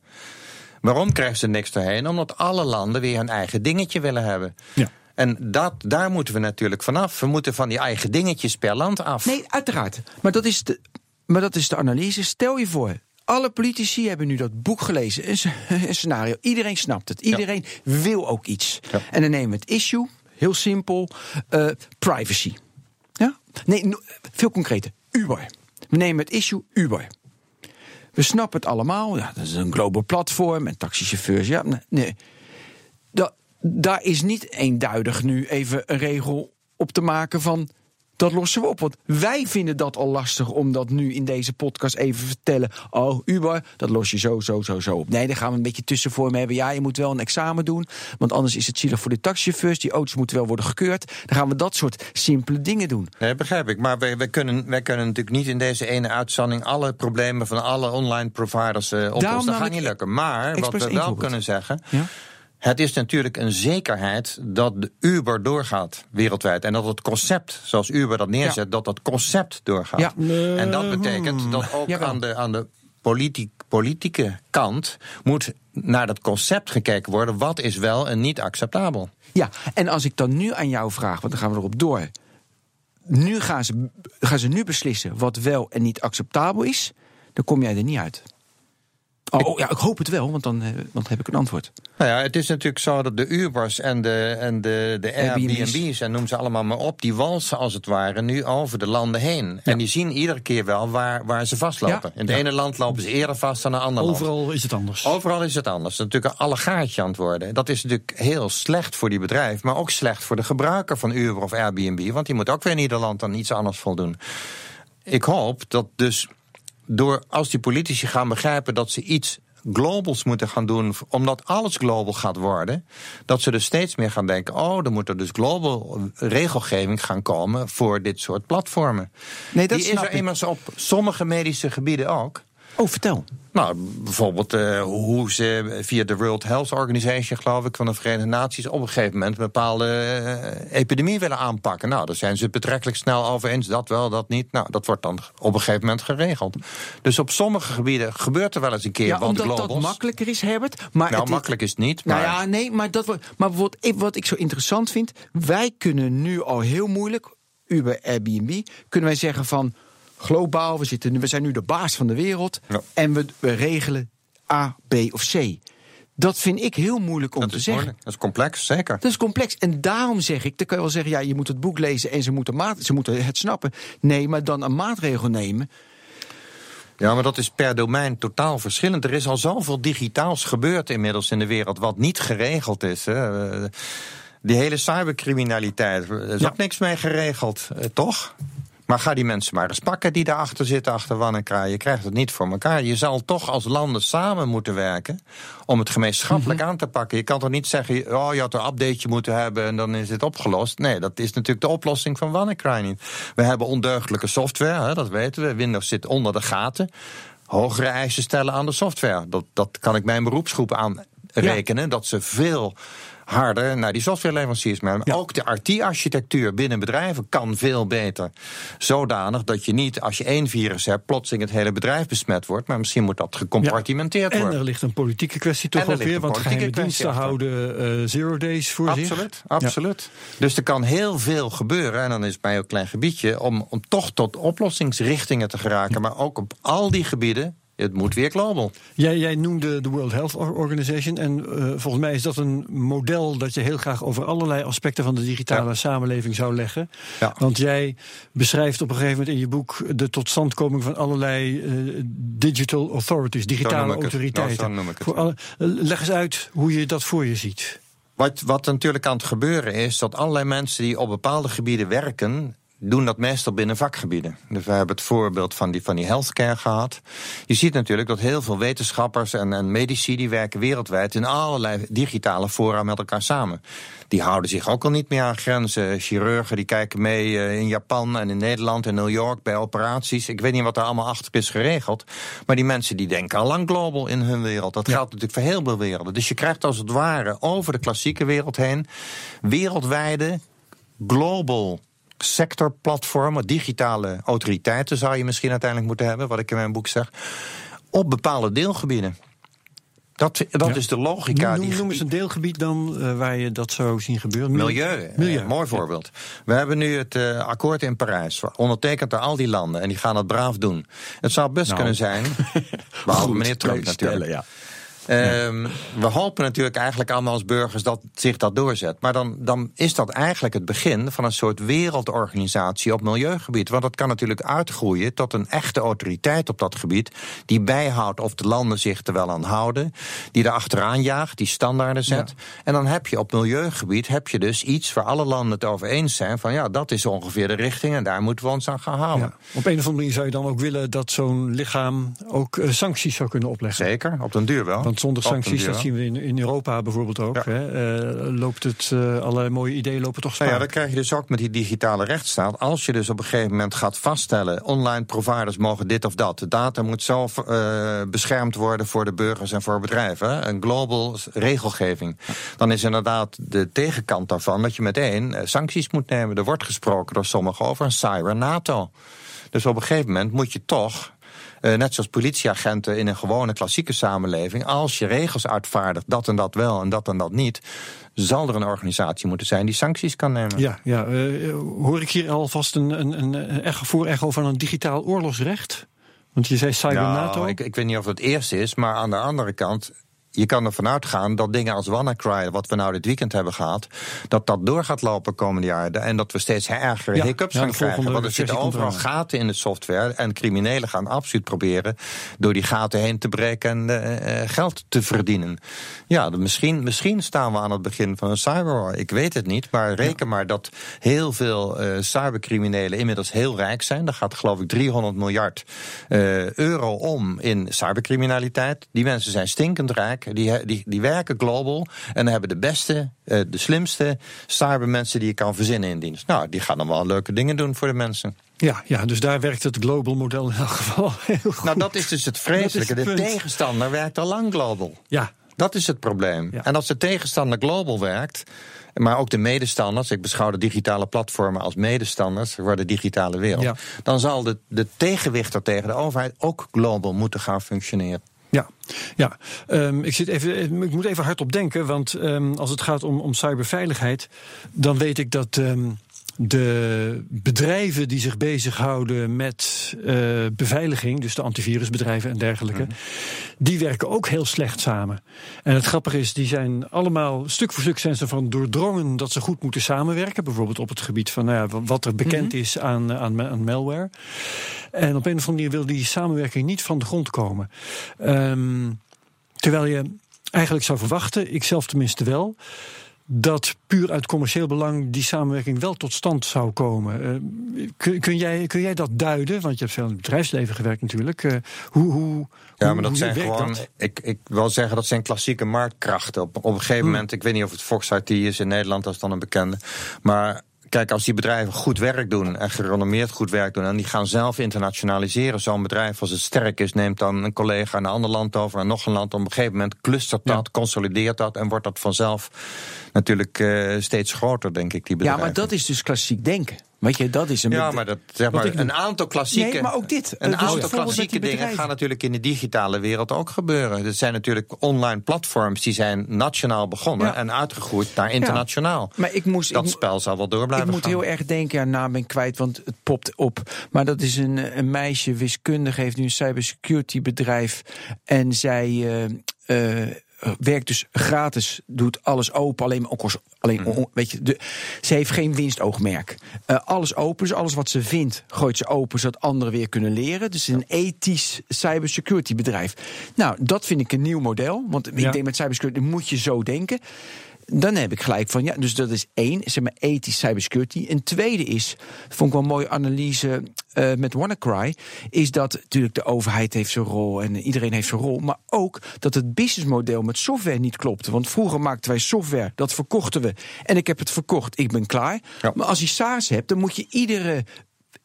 Waarom kreeg ze niks doorheen? Omdat alle landen weer hun eigen dingetje willen hebben. Ja. En dat, daar moeten we natuurlijk vanaf. We moeten van die eigen dingetjes per land af. Nee, uiteraard. Maar dat is de, maar dat is de analyse. Stel je voor, alle politici hebben nu dat boek gelezen. Een, <laughs> scenario. Iedereen snapt het. Iedereen wil ook iets. Ja. En dan nemen we het issue, heel simpel, eh, privacy. Ja? Nee, no- veel concreter. Uber. We nemen het issue Uber. We snappen het allemaal. Ja, dat is een global platform en taxichauffeurs. Ja, nee, nee. Da- daar is niet eenduidig nu even een regel op te maken van Dat lossen we op. Want wij vinden dat al lastig om dat nu in deze podcast even te vertellen. Oh, Uber, dat los je zo, zo, zo, zo op. Nee, daar gaan we een beetje tussenvoor mee hebben. Ja, je moet wel een examen doen. Want anders is het zielig voor de taxichauffeurs. Die auto's moeten wel worden gekeurd. Dan gaan we dat soort simpele dingen doen. Nee, begrijp ik. Maar wij, wij, kunnen, wij kunnen natuurlijk niet in deze ene uitzending alle problemen van alle online providers uh, oplossen. Dat gaat niet lukken. Maar wat we wel kunnen zeggen. Ja? Het is natuurlijk een zekerheid dat de Uber doorgaat wereldwijd. En dat het concept, zoals Uber dat neerzet, dat dat concept doorgaat. Ja. En dat betekent dat ook aan de, aan de politiek, politieke kant moet naar dat concept gekeken worden. Wat is wel en niet acceptabel? Ja, en als ik dan nu aan jou vraag, want dan gaan we erop door. Nu gaan ze, gaan ze nu beslissen wat wel en niet acceptabel is. Dan kom jij er niet uit. Oh, ja, ik hoop het wel, want dan, uh, dan heb ik een antwoord. Nou ja, het is natuurlijk zo dat de Ubers en de, en de, de Airbnb's, en noem ze allemaal maar op, die walsen als het ware nu over de landen heen. En die zien iedere keer wel waar, waar ze vastlopen. In het ene land lopen ze eerder vast dan in een ander Overal land. is het anders. Overal is het anders. Dat is natuurlijk een allegaatje aan het worden. Dat is natuurlijk heel slecht voor die bedrijf, maar ook slecht voor de gebruiker van Uber of Airbnb, want die moet ook weer in ieder land dan iets anders voldoen. Ik hoop dat dus door als die politici gaan begrijpen dat ze iets globals moeten gaan doen, omdat alles global gaat worden, dat ze dus steeds meer gaan denken: oh, er moet er dus global regelgeving gaan komen voor dit soort platformen. Nee, dat Die is er immers op sommige medische gebieden ook. Oh, vertel. Nou, bijvoorbeeld uh, hoe ze via de World Health Organization, geloof ik, van de Verenigde Naties, op een gegeven moment een bepaalde uh, epidemie willen aanpakken. Nou, daar zijn ze betrekkelijk snel over eens, dat wel, dat niet. Nou, dat wordt dan op een gegeven moment geregeld. Dus op sommige gebieden gebeurt er wel eens een keer ja, wat omdat globals. dat makkelijker is, Herbert. Maar nou, makkelijk is het niet. Nou maar... Nou ja, nee, maar, dat, maar wat, wat ik zo interessant vind, wij kunnen nu al heel moeilijk, Uber Airbnb, kunnen wij zeggen van globaal. We, zitten, we zijn nu de baas van de wereld. En we, we regelen A, B of C. Dat vind ik heel moeilijk om te zeggen. Dat is complex, zeker. Dat is complex. En daarom zeg ik, dan kan je wel zeggen, ja, je moet het boek lezen en ze moeten, maat, ze moeten het snappen. Nee, maar dan een maatregel nemen. Ja, maar dat is per domein totaal verschillend. Er is al zoveel digitaals gebeurd inmiddels in de wereld, wat niet geregeld is. Hè. Die hele cybercriminaliteit, er is ook niks mee geregeld, eh, toch? Maar ga die mensen maar eens pakken die daarachter zitten, achter Wannekraai. Je krijgt het niet voor elkaar. Je zal toch als landen samen moeten werken om het gemeenschappelijk mhm. aan te pakken. Je kan toch niet zeggen, oh, je had een updateje moeten hebben en dan is het opgelost. Nee, dat is natuurlijk de oplossing van Wannekraai niet. We hebben ondeugdelijke software, hè, dat weten we. Windows zit onder de gaten. Hogere eisen stellen aan de software. Dat, dat kan ik mijn beroepsgroep aanrekenen. Dat ze veel harder naar die softwareleveranciers. Maar ook de IT-architectuur binnen bedrijven kan veel beter. Zodanig dat je niet, als je één virus hebt, plotseling het hele bedrijf besmet wordt. Maar misschien moet dat gecompartimenteerd worden. En er ligt een politieke kwestie toch ook weer. Want geheime diensten houden uh, zero days voor absoluut, zich. Absoluut. Dus er kan heel veel gebeuren. En dan is het bij een klein gebiedje. Om, om toch tot oplossingsrichtingen te geraken. Maar ook op al die gebieden het moet weer global. Jij, jij noemde de World Health Organization. En uh, volgens mij is dat een model dat je heel graag over allerlei aspecten van de digitale samenleving zou leggen. Ja. Want jij beschrijft op een gegeven moment in je boek de totstandkoming van allerlei uh, digital authorities, digitale autoriteiten. Nou, voor alle, leg eens uit hoe je dat voor je ziet. Wat, wat natuurlijk aan het gebeuren is, dat allerlei mensen die op bepaalde gebieden werken, doen dat meestal binnen vakgebieden. Dus we hebben het voorbeeld van die, van die healthcare gehad. Je ziet natuurlijk dat heel veel wetenschappers en, en medici... die werken wereldwijd in allerlei digitale fora met elkaar samen. Die houden zich ook al niet meer aan grenzen. Chirurgen die kijken mee eh, in Japan en in Nederland en New York bij operaties. Ik weet niet wat er allemaal achter is geregeld. Maar die mensen die denken al lang global in hun wereld. Dat geldt natuurlijk voor heel veel werelden. Dus je krijgt als het ware over de klassieke wereld heen... wereldwijde global sectorplatformen, digitale autoriteiten zou je misschien uiteindelijk moeten hebben, wat ik in mijn boek zeg, op bepaalde deelgebieden. Dat, dat is de logica. Noem, noem eens een deelgebied dan uh, waar je dat zou zien gebeuren. Milieu, Milieu. Uh, mooi voorbeeld. We hebben nu het uh, akkoord in Parijs, ondertekend door al die landen. En die gaan het braaf doen. Het zou best nou. kunnen zijn, <laughs> behalve meneer Trump natuurlijk. Ja. Ehm, we hopen natuurlijk eigenlijk allemaal als burgers dat zich dat doorzet. Maar dan, dan is dat eigenlijk het begin van een soort wereldorganisatie op milieugebied. Want dat kan natuurlijk uitgroeien tot een echte autoriteit op dat gebied. Die bijhoudt of de landen zich er wel aan houden. Die er achteraan jaagt, die standaarden zet. En dan heb je op milieugebied heb je dus iets waar alle landen het over eens zijn. Van ja, dat is ongeveer de richting en daar moeten we ons aan gaan houden. Ja. Op een of andere manier zou je dan ook willen dat zo'n lichaam ook uh, sancties zou kunnen opleggen. Zeker, op den duur wel. Want zonder sancties, dat zien we in, in Europa bijvoorbeeld ook. Ja. Hè, uh, loopt het, uh, alle mooie ideeën lopen toch spaak. Nou ja, dat krijg je dus ook met die digitale rechtsstaat. Als je dus op een gegeven moment gaat vaststellen... online providers mogen dit of dat. De data moet zo uh, beschermd worden voor de burgers en voor bedrijven. Een global regelgeving. Dan is inderdaad de tegenkant daarvan... dat je meteen sancties moet nemen. Er wordt gesproken door sommigen over een cyber-NATO. Dus op een gegeven moment moet je toch net zoals politieagenten in een gewone klassieke samenleving, als je regels uitvaardigt, dat en dat wel en dat en dat niet, zal er een organisatie moeten zijn die sancties kan nemen. Ja, ja. Uh, hoor ik hier alvast een, een, een, een voor-echo van een digitaal oorlogsrecht? Want je zei cyber-NATO. Nou, ik, ik weet niet of het eerste is, maar aan de andere kant je kan ervan uitgaan dat dingen als WannaCry, wat we nou dit weekend hebben gehad, dat dat door gaat lopen komende jaren. En dat we steeds ergere ja, hiccups ja, gaan krijgen. Want er zitten overal gaten in de software. En criminelen gaan absoluut proberen door die gaten heen te breken en uh, geld te verdienen. Ja, misschien, misschien staan we aan het begin van een cyberwar. Ik weet het niet. Maar reken ja. maar dat heel veel uh, cybercriminelen inmiddels heel rijk zijn. Daar gaat geloof ik 300 miljard euro om in cybercriminaliteit. Die mensen zijn stinkend rijk. Die, die, die werken global en hebben de beste, uh, de slimste cybermensen die je kan verzinnen in dienst. Nou, die gaan dan wel leuke dingen doen voor de mensen. Ja, ja, dus daar werkt het global model in elk geval <laughs> heel goed. Nou, dat is dus het vreselijke. Het de tegenstander werkt al lang global. Ja. Dat is het probleem. Ja. En als de tegenstander global werkt, maar ook de medestanders, ik beschouw de digitale platformen als medestanders voor de digitale wereld, ja. dan zal de, de tegenwichter tegen de overheid ook global moeten gaan functioneren. Ja, ja. Um, ik, zit even, ik moet even hardop denken, want um, als het gaat om, om cyberveiligheid, dan weet ik dat. Um, de bedrijven die zich bezighouden met uh, beveiliging, dus de antivirusbedrijven en dergelijke, mm. die werken ook heel slecht samen. En het grappige is, die zijn allemaal stuk voor stuk zijn ze van doordrongen dat ze goed moeten samenwerken. Bijvoorbeeld op het gebied van nou ja, wat er bekend mm -hmm. is aan, aan, aan, malware. En op een of andere manier wil die samenwerking niet van de grond komen. Um, terwijl je eigenlijk zou verwachten, ik zelf tenminste wel dat puur uit commercieel belang die samenwerking wel tot stand zou komen. Uh, kun, kun, jij, kun jij dat duiden? Want je hebt veel in het bedrijfsleven gewerkt natuurlijk. Uh, hoe, hoe, ja, maar dat zijn gewoon. Dat? Ik, ik wil zeggen dat zijn klassieke marktkrachten. Op, op een gegeven hmm. moment, ik weet niet of het Fox IT is in Nederland, dat is dan een bekende. Maar kijk, als die bedrijven goed werk doen en gerenommeerd goed werk doen en die gaan zelf internationaliseren, zo'n bedrijf als het sterk is, neemt dan een collega een ander land over en nog een land. Op een gegeven moment clustert dat, ja. consolideert dat en wordt dat vanzelf natuurlijk uh, steeds groter, denk ik, die bedrijven. Ja, maar dat is dus klassiek denken. Weet je, dat is een Ja, maar, dat, zeg maar een aantal klassieke. Nee, maar ook dit. Een dus aantal klassieke dingen gaan natuurlijk in de digitale wereld ook gebeuren. Er zijn natuurlijk online platforms die zijn nationaal begonnen ja. en uitgegroeid naar internationaal. Ja. Maar ik moest, dat ik, spel zal wel door blijven Ik moet gaan. heel erg denken, ja, naam ben kwijt, want het popt op. Maar dat is een, een meisje, wiskundige, heeft nu een cybersecurity bedrijf. En zij. Uh, uh, werkt dus gratis, doet alles open, alleen ook alleen, mm. weet je, de, ze heeft geen winstoogmerk. Uh, alles open, dus alles wat ze vindt, gooit ze open, zodat anderen weer kunnen leren. Dus een ethisch cybersecurity bedrijf. Nou, dat vind ik een nieuw model, want ja. ik denk met cybersecurity moet je zo denken. Dan heb ik gelijk van, ja, dus dat is één, zeg maar, ethisch cybersecurity. Een tweede is, vond ik wel een mooie analyse uh, met WannaCry, is dat natuurlijk de overheid heeft zijn rol en iedereen heeft zijn rol, maar ook dat het businessmodel met software niet klopte. Want vroeger maakten wij software, dat verkochten we en ik heb het verkocht, ik ben klaar. Ja. Maar als je SaaS hebt, dan moet je iedere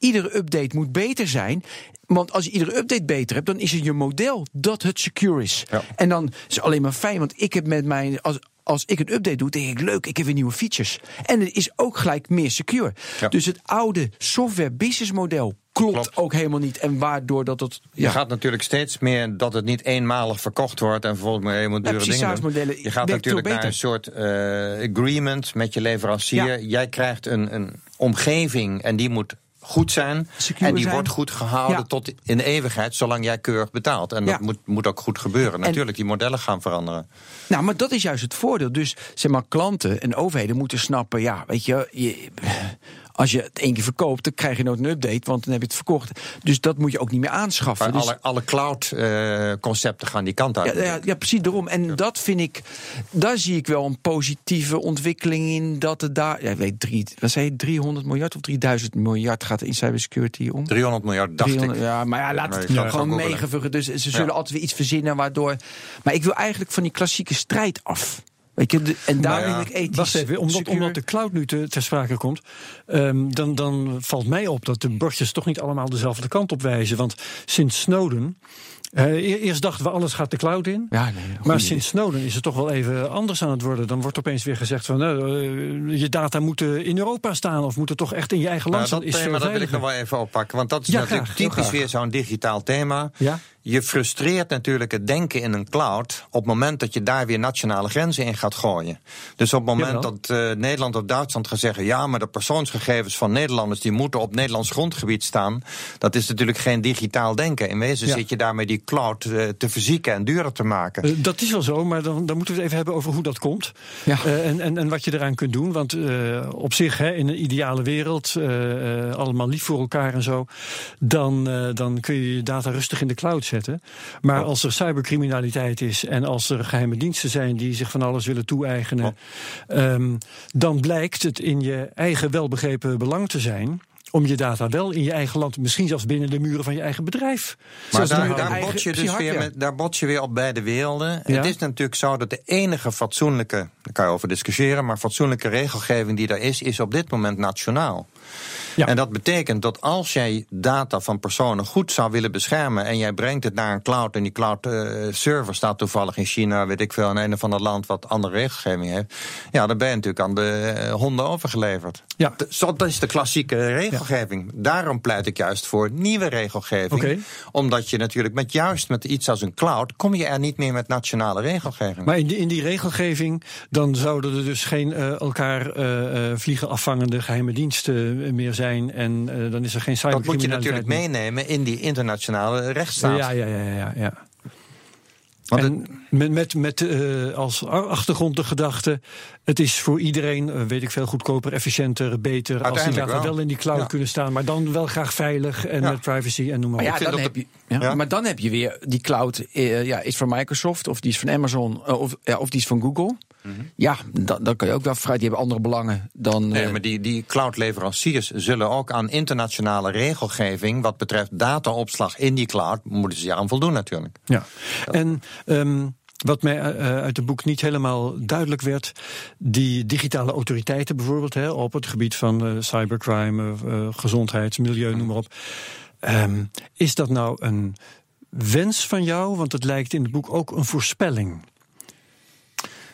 iedere update moet beter zijn. Want als je iedere update beter hebt, dan is het je model dat het secure is. Ja. En dan is het alleen maar fijn, want ik heb met mijn. Als, als ik een update doe, denk ik leuk, ik heb weer nieuwe features. En het is ook gelijk meer secure. Ja. Dus het oude software business model klopt, klopt, ook helemaal niet. En waardoor dat het. Ja. Je gaat natuurlijk steeds meer dat het niet eenmalig verkocht wordt en vervolgens maar helemaal dure ja, dingen. Doen. Je gaat natuurlijk naar een soort uh, agreement met je leverancier. Jij krijgt een, een omgeving en die moet goed zijn. Secure en die zijn. wordt goed gehouden Ja. tot in de eeuwigheid, zolang jij keurig betaalt. En Ja. dat moet, moet ook goed gebeuren. En- Natuurlijk, die modellen gaan veranderen. Nou, maar dat is juist het voordeel. Dus zeg maar, klanten en overheden moeten snappen, ja, weet je, je als je het één keer verkoopt, dan krijg je nooit een update, want dan heb je het verkocht. Dus dat moet je ook niet meer aanschaffen. Dus- alle, alle cloud-concepten gaan die kant uit. Ja, ja, ja, precies daarom. En dat vind ik, daar zie ik wel een positieve ontwikkeling in. Dat het daar, ja, weet, drie, wat zei je, 300 miljard of 3000 miljard gaat in cybersecurity om? 300 miljard, dacht 300 ik. Ja, maar ja, laat het gewoon meegevuggen. Dus ze zullen altijd weer iets verzinnen waardoor. Maar ik wil eigenlijk van die klassieke strijd af. Weet je, de- en daar ja, wil ik ethisch. Wacht even, omdat, omdat de cloud nu te, ter sprake komt, ehm, dan, dan valt mij op dat de bordjes toch niet allemaal dezelfde kant op wijzen. Want sinds Snowden, eh, e- eerst dachten we alles gaat de cloud in. Ja, nee, Maar sinds Snowden is het toch wel even anders aan het worden. Dan wordt opeens weer gezegd van nou, eh, je data moeten in Europa staan of moeten toch echt in je eigen land Nou, staan. dat Is thema dat wil ik nog wel even oppakken. Want dat is Ja, natuurlijk graag, typisch weer zo'n digitaal thema. Ja? Je frustreert natuurlijk het denken in een cloud op het moment dat je daar weer nationale grenzen in gaat gooien. Dus op het moment Jawel. dat eh, Nederland of Duitsland gaat zeggen: ja, maar de persoonsgegevens van Nederlanders die moeten op Nederlands grondgebied staan, dat is natuurlijk geen digitaal denken. In wezen Ja. zit je daarmee die cloud eh, te verzieken en duurder te maken. Eh, dat is wel zo, maar dan, dan moeten we het even hebben over hoe dat komt. Ja. Eh, en, en, en wat je eraan kunt doen. Want eh, op zich, hè, in een ideale wereld, eh, eh, allemaal lief voor elkaar en zo. Dan, eh, dan kun je je data rustig in de cloud zetten. Maar als er cybercriminaliteit is en als er geheime diensten zijn die zich van alles willen toe-eigenen. ehm, dan blijkt het in je eigen welbegrepen belang te zijn. Om je data wel in je eigen land, misschien zelfs binnen de muren van je eigen bedrijf. Maar te daar, houden. daar, bots je dus weer met, daar bots je weer op beide werelden. Ja. Het is natuurlijk zo dat de enige fatsoenlijke, daar kan je over discussiëren, maar fatsoenlijke regelgeving die er is, is op dit moment nationaal. Ja. En dat betekent dat als jij data van personen goed zou willen beschermen en jij brengt het naar een cloud en die cloud eh, server staat toevallig in China, weet ik veel, in een of ander land wat andere regelgeving heeft, ja, dan ben je natuurlijk aan de eh, honden overgeleverd. Ja. Dat is de klassieke regelgeving. Daarom pleit ik juist voor nieuwe regelgeving. Omdat je natuurlijk met juist met iets als een cloud kom je er niet meer met nationale regelgeving. Maar in die, in die regelgeving, dan zouden er dus geen eh, elkaar vliegen afvangende geheime diensten meer zijn. En eh, dan is er geen dat moet je cybercriminaliteit natuurlijk meer. meenemen in die internationale rechtsstaat. Ja, ja, ja, ja. ja. Want en met, met, met eh, als achtergrond de gedachte: het is voor iedereen, eh, weet ik veel, goedkoper, efficiënter, beter. Als die Uiteindelijk data wel. wel in die cloud Ja. kunnen staan, maar dan wel graag veilig en Ja. met privacy en noem maar Maar op. ja, dan heb de- je, ja, Ja? maar dan heb je weer die cloud ja, is van Microsoft of die is van Amazon of, ja, of die is van Google. Ja, dan, dan kan je ook wel vrij. Die hebben andere belangen dan. Nee, eh, maar die, die cloud-leveranciers zullen ook aan internationale regelgeving. wat betreft dataopslag in die cloud. moeten ze aan voldoen natuurlijk. Ja. En ehm, wat mij eh, uit het boek niet helemaal duidelijk werd, die digitale autoriteiten bijvoorbeeld, hè, op het gebied van eh, cybercrime, eh, gezondheid, milieu, noem maar op. Ehm, is dat nou een wens van jou? Want het lijkt in het boek ook een voorspelling.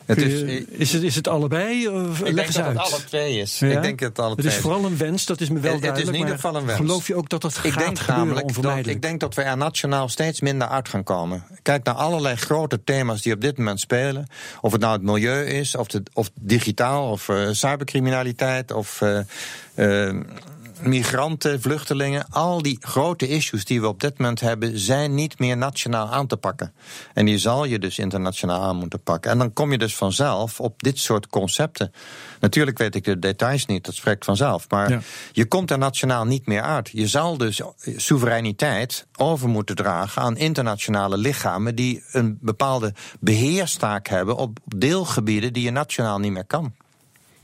Het is, is, het, is het allebei? Of ik leg denk eens dat uit. het alle twee is. Ja? Ik denk dat het alle Het twee is vooral een wens, dat is me wel Het- het is duidelijk. in ieder geval een wens. Geloof je ook dat dat Ik gaat denk gebeuren, namelijk dat, ik denk dat we er nationaal steeds minder uit gaan komen. Kijk naar allerlei grote thema's die op dit moment spelen. Of het nou het milieu is, of, het, of digitaal, of eh, cybercriminaliteit, of eh, eh, migranten, vluchtelingen. Al die grote issues die we op dit moment hebben, zijn niet meer nationaal aan te pakken. En die zal je dus internationaal aan moeten pakken. En dan kom je dus vanzelf op dit soort concepten. Natuurlijk weet ik de details niet, dat spreekt vanzelf. Maar Ja. je komt er nationaal niet meer uit. Je zal dus soevereiniteit over moeten dragen aan internationale lichamen die een bepaalde beheerstaak hebben op deelgebieden die je nationaal niet meer kan.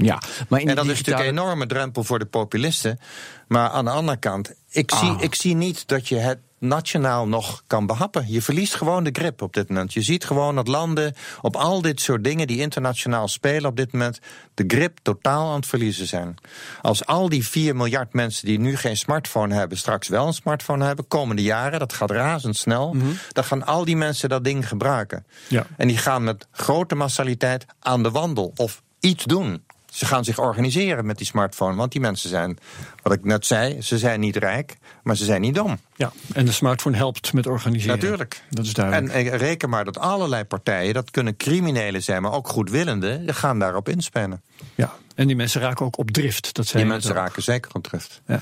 Ja, maar in En dat is natuurlijk een enorme drempel voor de populisten. Maar aan de andere kant, ik, zie, Ah. ik zie niet dat je het nationaal nog kan behappen. Je verliest gewoon de grip op dit moment. Je ziet gewoon dat landen op al dit soort dingen die internationaal spelen op dit moment de grip totaal aan het verliezen zijn. Als al die 4 miljard mensen die nu geen smartphone hebben, straks wel een smartphone hebben, komende jaren, dat gaat razendsnel, dan gaan al die mensen dat ding gebruiken. Ja. En die gaan met grote massaliteit aan de wandel of iets doen. Ze gaan zich organiseren met die smartphone. Want die mensen zijn, wat ik net zei, ze zijn niet rijk, maar ze zijn niet dom. Ja, en de smartphone helpt met organiseren. Natuurlijk. Dat is duidelijk. En eh, reken maar dat allerlei partijen, dat kunnen criminelen zijn, maar ook goedwillenden, die gaan daarop inspelen. ja. en die mensen raken ook op drift. Dat zei Die mensen raken zeker op drift. Ja.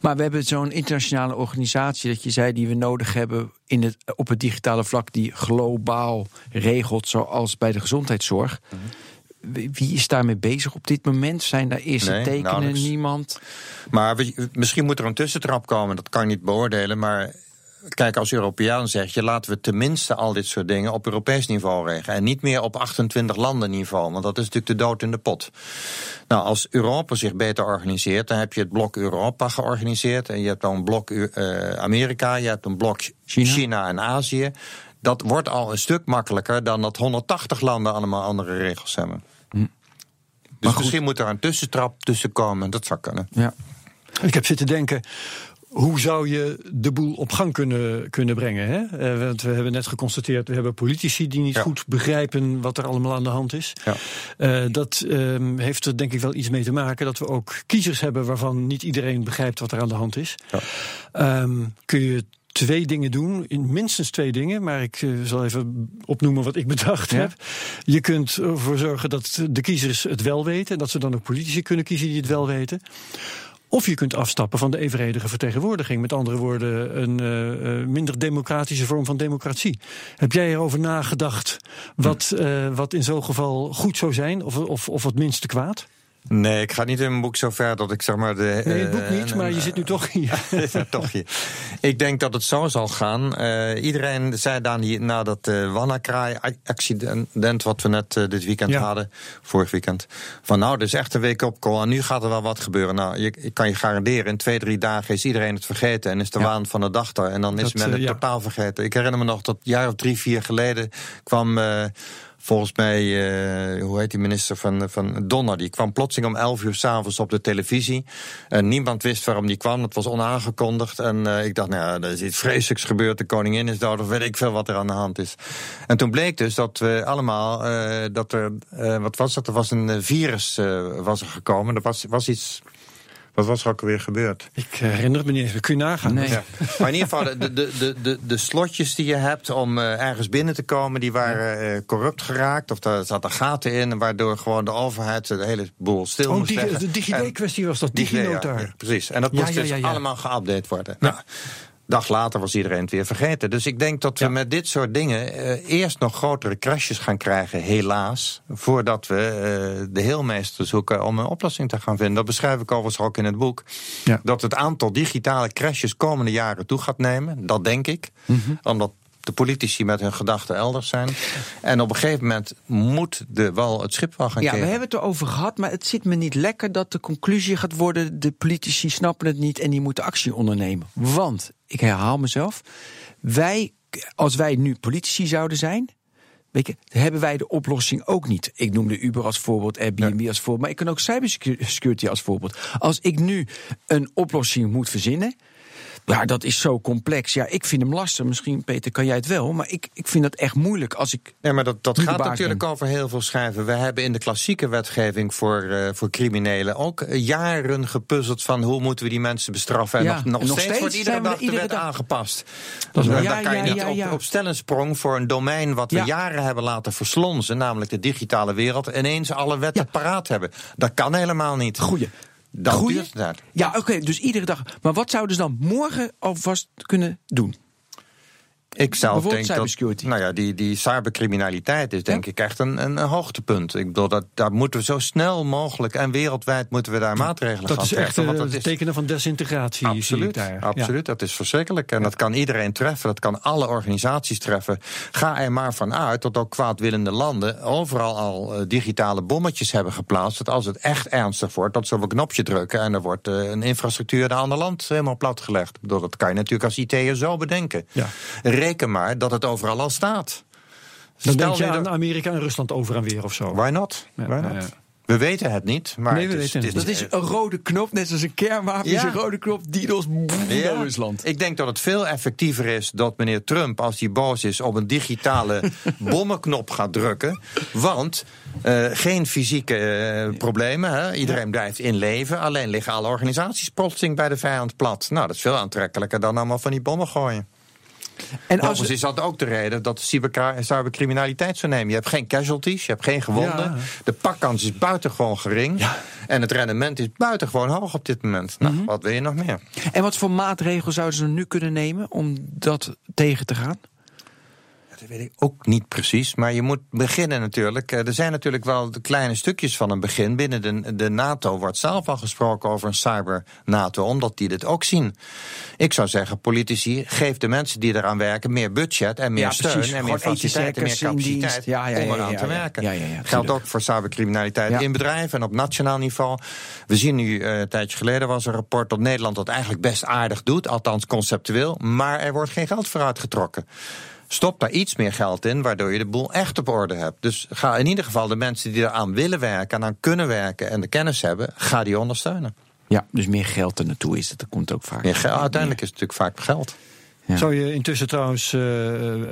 Maar we hebben zo'n internationale organisatie dat je zei die we nodig hebben in het, op het digitale vlak die globaal regelt, zoals bij de gezondheidszorg. Wie- Wie is daarmee bezig op dit moment? Zijn daar eerste Nee, tekenen? nauwelijks. Niemand? Maar we- misschien moet er een tussentrap komen, dat kan ik niet beoordelen. Maar kijk, als Europeaan zeg je, laten we tenminste al dit soort dingen op Europees niveau regelen. En niet meer op 28 landen niveau, want dat is natuurlijk de dood in de pot. Nou, als Europa zich beter organiseert, dan heb je het blok Europa georganiseerd. En je hebt dan een blok eh, Amerika, je hebt een blok China. China. en Azië. Dat wordt al een stuk makkelijker dan dat 180 landen allemaal andere regels hebben. Dus misschien moet er een tussentrap tussen komen, dat zou kunnen. Ja. Ik heb zitten denken. Hoe zou je de boel op gang kunnen, kunnen brengen? Hè? Eh, want we hebben net geconstateerd, we hebben politici die niet Ja. goed begrijpen wat er allemaal aan de hand is. Ja. Eh, dat ehm, heeft er denk ik wel iets mee te maken dat we ook kiezers hebben waarvan niet iedereen begrijpt wat er aan de hand is. Ja. Ehm, kun je twee dingen doen, in minstens twee dingen, maar ik eh, zal even opnoemen wat ik <laughs> bedacht Ja. heb. Je kunt ervoor zorgen dat de kiezers het wel weten en dat ze dan ook politici kunnen kiezen die het wel weten. Of je kunt afstappen van de evenredige vertegenwoordiging. Met andere woorden, een eh, eh, minder democratische vorm van democratie. Heb jij erover nagedacht wat, eh, wat in zo'n geval goed zou zijn, of, of, of het minste kwaad? Nee, ik ga niet in mijn boek zo ver dat ik zeg maar de. Nee, het boek eh, niet, maar je zit nu toch hier. <laughs> Ja, toch hier. Ik denk dat het zo zal gaan. Eh, iedereen zei dan hier, na dat uh, Wannakraai-accident... wat we net eh, dit weekend Ja. hadden, vorig weekend... van nou, is echt een week op call en nu gaat er wel wat gebeuren. Nou, je, ik kan je garanderen, in twee, drie dagen is iedereen het vergeten... en is de Ja. waan van de dag er en dan is Dat, men eh, het totaal vergeten. Ik herinner me nog dat een jaar of drie, vier geleden kwam... Volgens mij, eh, hoe heet die minister van, van Donner? Die kwam plotseling om 11 uur s'avonds op de televisie. En niemand wist waarom die kwam. Het was onaangekondigd. En eh, ik dacht, nou, ja, er is iets vreselijks gebeurd. De koningin is dood, of weet ik veel wat er aan de hand is. En toen bleek dus dat we allemaal, eh, dat er, wat was dat? Er was een virus was gekomen. Er was, was iets. Wat was er ook alweer gebeurd? Ik herinner het me niet eens. We kunnen nagaan. Nee. Ja. Maar in ieder geval, de, de, de, de, de slotjes die je hebt om eh, ergens binnen te komen, die waren eh, corrupt geraakt. Of daar zaten gaten in, waardoor gewoon de overheid de hele boel stil Oh, moest leggen. de DigiD-kwestie was dat, DigiNotar. ja, precies. En dat moest ja, dus ja, ja. allemaal geüpdate worden. Nou, dag later was iedereen het weer vergeten. Dus ik denk dat we Ja. met dit soort dingen eh, eerst nog grotere crashes gaan krijgen, helaas. Voordat we eh, de heelmeester zoeken om een oplossing te gaan vinden. Dat beschrijf ik overigens ook in het boek. Ja. Dat het aantal digitale crashes komende jaren toe gaat nemen. Dat denk ik. Mhm. Omdat de politici met hun gedachten elders zijn. En op een gegeven moment moet de wel het schip wel gaan Ja, we hebben het erover gehad, maar het zit me niet lekker dat de conclusie gaat worden: de politici snappen het niet en die moeten actie ondernemen. Want, ik herhaal mezelf, wij, als wij nu politici zouden zijn. Weet je, hebben wij de oplossing ook niet. Ik noemde Uber als voorbeeld, Airbnb als voorbeeld, maar ik kan ook cybersecurity als voorbeeld. Als ik nu een oplossing moet verzinnen, ja, dat is zo complex. Ja, ik vind hem lastig. Misschien, Peter, kan jij het wel, maar ik, ik vind dat echt moeilijk als ik Ja, maar dat, dat gaat natuurlijk ben. over heel veel schrijven. We hebben in de klassieke wetgeving voor, eh, voor criminelen ook jaren gepuzzeld van hoe moeten we die mensen bestraffen. En Ja, nog, nog, en nog steeds, steeds wordt iedere dag de wet dag. aangepast. Dat is Dan waar. kan je Ja, niet ja, ja, ja. Op, op stellensprong voor een domein wat we Ja. jaren hebben laten verslonzen, namelijk de digitale wereld, ineens alle wetten Ja. paraat hebben. Dat kan helemaal niet. Goeie. Het. Ja, oké, dus iedere dag. Maar wat zouden ze dan morgen alvast kunnen doen? Ik zelf denk dat nou ja, die, die cybercriminaliteit is denk Ja. ik echt een, een, een hoogtepunt. Ik bedoel, dat, daar moeten we zo snel mogelijk en wereldwijd moeten we daar maatregelen Dat gaan is echt treffen. eh, het dat is tekenen van desintegratie. Absoluut, daar. absoluut. Dat is verschrikkelijk. En dat kan iedereen treffen. Dat kan alle organisaties treffen. Ga er maar van uit dat ook kwaadwillende landen overal al eh, digitale bommetjes hebben geplaatst. Dat als het echt ernstig wordt, dat ze op een knopje drukken en er wordt eh, een infrastructuur in een ander land helemaal platgelegd. Ik bedoel, dat kan je natuurlijk als IT'er zo bedenken. Ja. Reken maar dat het overal al staat. Dan Stel denk je aan Amerika en Rusland over en weer of zo. Why not? Ja, Why ja, not? ja. We weten het niet, maar Nee, we het is, weten het is, Dat is een rode knop, net zoals een kernwapen Ja. is een rode knop. Ja. naar Rusland. Ik denk dat het veel effectiever is dat meneer Trump, als hij boos is, op een digitale <laughs> bommenknop gaat drukken. Want eh, geen fysieke eh, problemen. Hè? Iedereen blijft in leven. Alleen liggen alle organisaties plotseling bij de vijand plat. Nou, dat is veel aantrekkelijker dan allemaal van die bommen gooien. En als is dat ook de reden dat cybercriminaliteit zo neemt. Je hebt geen casualties, je hebt geen gewonden. Ja. De pakkans is buitengewoon gering. En het rendement is buitengewoon hoog op dit moment. Nou, Mhm. wat wil je nog meer? En wat voor maatregelen zouden ze nu kunnen nemen om dat tegen te gaan? Dat weet ik ook niet precies. Maar je moet beginnen natuurlijk. Eh, Er zijn natuurlijk wel de kleine stukjes van een begin. Binnen de, de NATO wordt zelf al gesproken over een cyber-NATO, omdat die dit ook zien. Ik zou zeggen, politici, geef de mensen die eraan werken meer budget en meer Ja, steun precies. en meer faciliteit en meer capaciteit Ja, ja, ja, om eraan te werken. Geldt ook voor cybercriminaliteit in bedrijven en op nationaal niveau. We zien nu, eh, een tijdje geleden was een rapport dat Nederland dat eigenlijk best aardig doet, althans conceptueel, maar er wordt geen geld voor uitgetrokken. Stop daar iets meer geld in, waardoor je de boel echt op orde hebt. Dus ga in ieder geval de mensen die eraan willen werken en aan kunnen werken en de kennis hebben, ga die ondersteunen. Ja, dus meer geld er naartoe is. Dat komt ook vaak. Meer geld- uiteindelijk is het natuurlijk vaak geld. Ja. Zou je intussen trouwens, eh,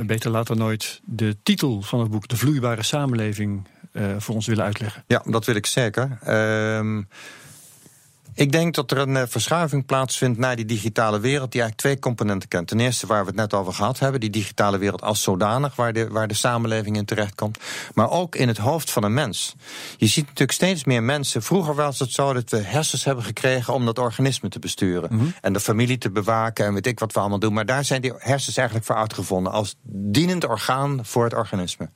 beter later nooit, de titel van het boek, De Vloeibare Samenleving, eh, voor ons willen uitleggen? Ja, dat wil ik zeker. Ehm, ik denk dat er een eh, verschuiving plaatsvindt naar die digitale wereld, die eigenlijk twee componenten kent. Ten eerste, waar we het net over gehad hebben, die digitale wereld als zodanig, waar de, waar de samenleving in terechtkomt. Maar ook in het hoofd van een mens. Je ziet natuurlijk steeds meer mensen. Vroeger was het zo dat we hersens hebben gekregen om dat organisme te besturen. En de familie te bewaken en weet ik wat we allemaal doen. Maar daar zijn die hersens eigenlijk voor uitgevonden als dienend orgaan voor het organisme.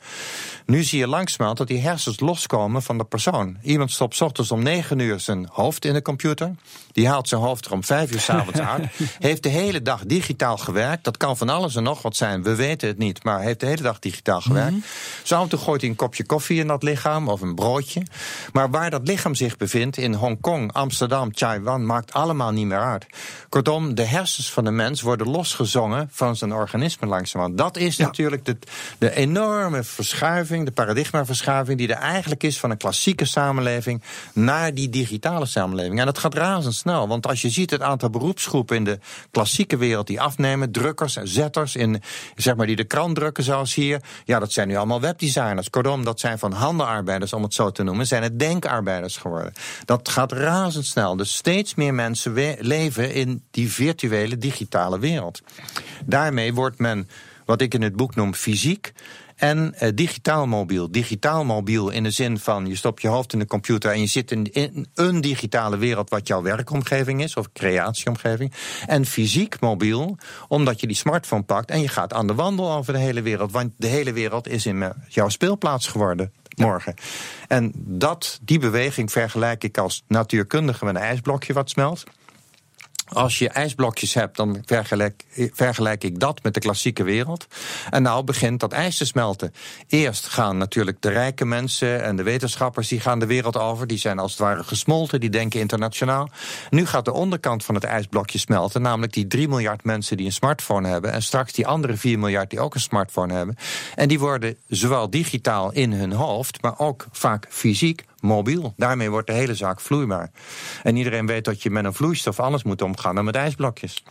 Nu zie je langzamerhand dat die hersens loskomen van de persoon. Iemand stopt ochtends om 9 uur zijn hoofd in de computer. Die haalt zijn hoofd er om 5 uur s'avonds uit. <laughs> Heeft de hele dag digitaal gewerkt. Dat kan van alles en nog wat zijn. We weten het niet. Maar heeft de hele dag digitaal gewerkt. Zo af en toe gooit hij een kopje koffie in dat lichaam of een broodje. Maar waar dat lichaam zich bevindt, in Hongkong, Amsterdam, Taiwan, maakt allemaal niet meer uit. Kortom, de hersens van de mens worden losgezongen van zijn organisme langzamerhand. Dat is natuurlijk de, de enorme verschuiving, de paradigmaverschuiving, die er eigenlijk is van een klassieke samenleving naar die digitale samenleving. En dat gaat razendsnel, want als je ziet het aantal beroepsgroepen in de klassieke wereld die afnemen, drukkers en zetters, in, zeg maar, die de krant drukken zoals hier, ja, dat zijn nu allemaal webdesigners. Kortom, dat zijn van handenarbeiders, om het zo te noemen, zijn het denkarbeiders geworden. Dat gaat razendsnel. Dus steeds meer mensen leven in die virtuele digitale wereld. Daarmee wordt men, wat ik in het boek noem, fysiek en eh, digitaal mobiel. Digitaal mobiel in de zin van je stopt je hoofd in de computer en je zit in, in een digitale wereld wat jouw werkomgeving is of creatieomgeving. En fysiek mobiel, omdat je die smartphone pakt en je gaat aan de wandel over de hele wereld. Want de hele wereld is in eh, jouw speelplaats geworden. Morgen. En dat, die beweging vergelijk ik als natuurkundige met een ijsblokje wat smelt. Als je ijsblokjes hebt, dan vergelijk, vergelijk ik dat met de klassieke wereld. En nou begint dat ijs te smelten. Eerst gaan natuurlijk de rijke mensen en de wetenschappers, die gaan de wereld over. Die zijn als het ware gesmolten, die denken internationaal. Nu gaat de onderkant van het ijsblokje smelten, namelijk die 3 miljard mensen die een smartphone hebben. En straks die andere 4 miljard die ook een smartphone hebben. En die worden zowel digitaal in hun hoofd, maar ook vaak fysiek mobiel. Daarmee wordt de hele zaak vloeibaar. En iedereen weet dat je met een vloeistof anders moet omgaan dan met ijsblokjes.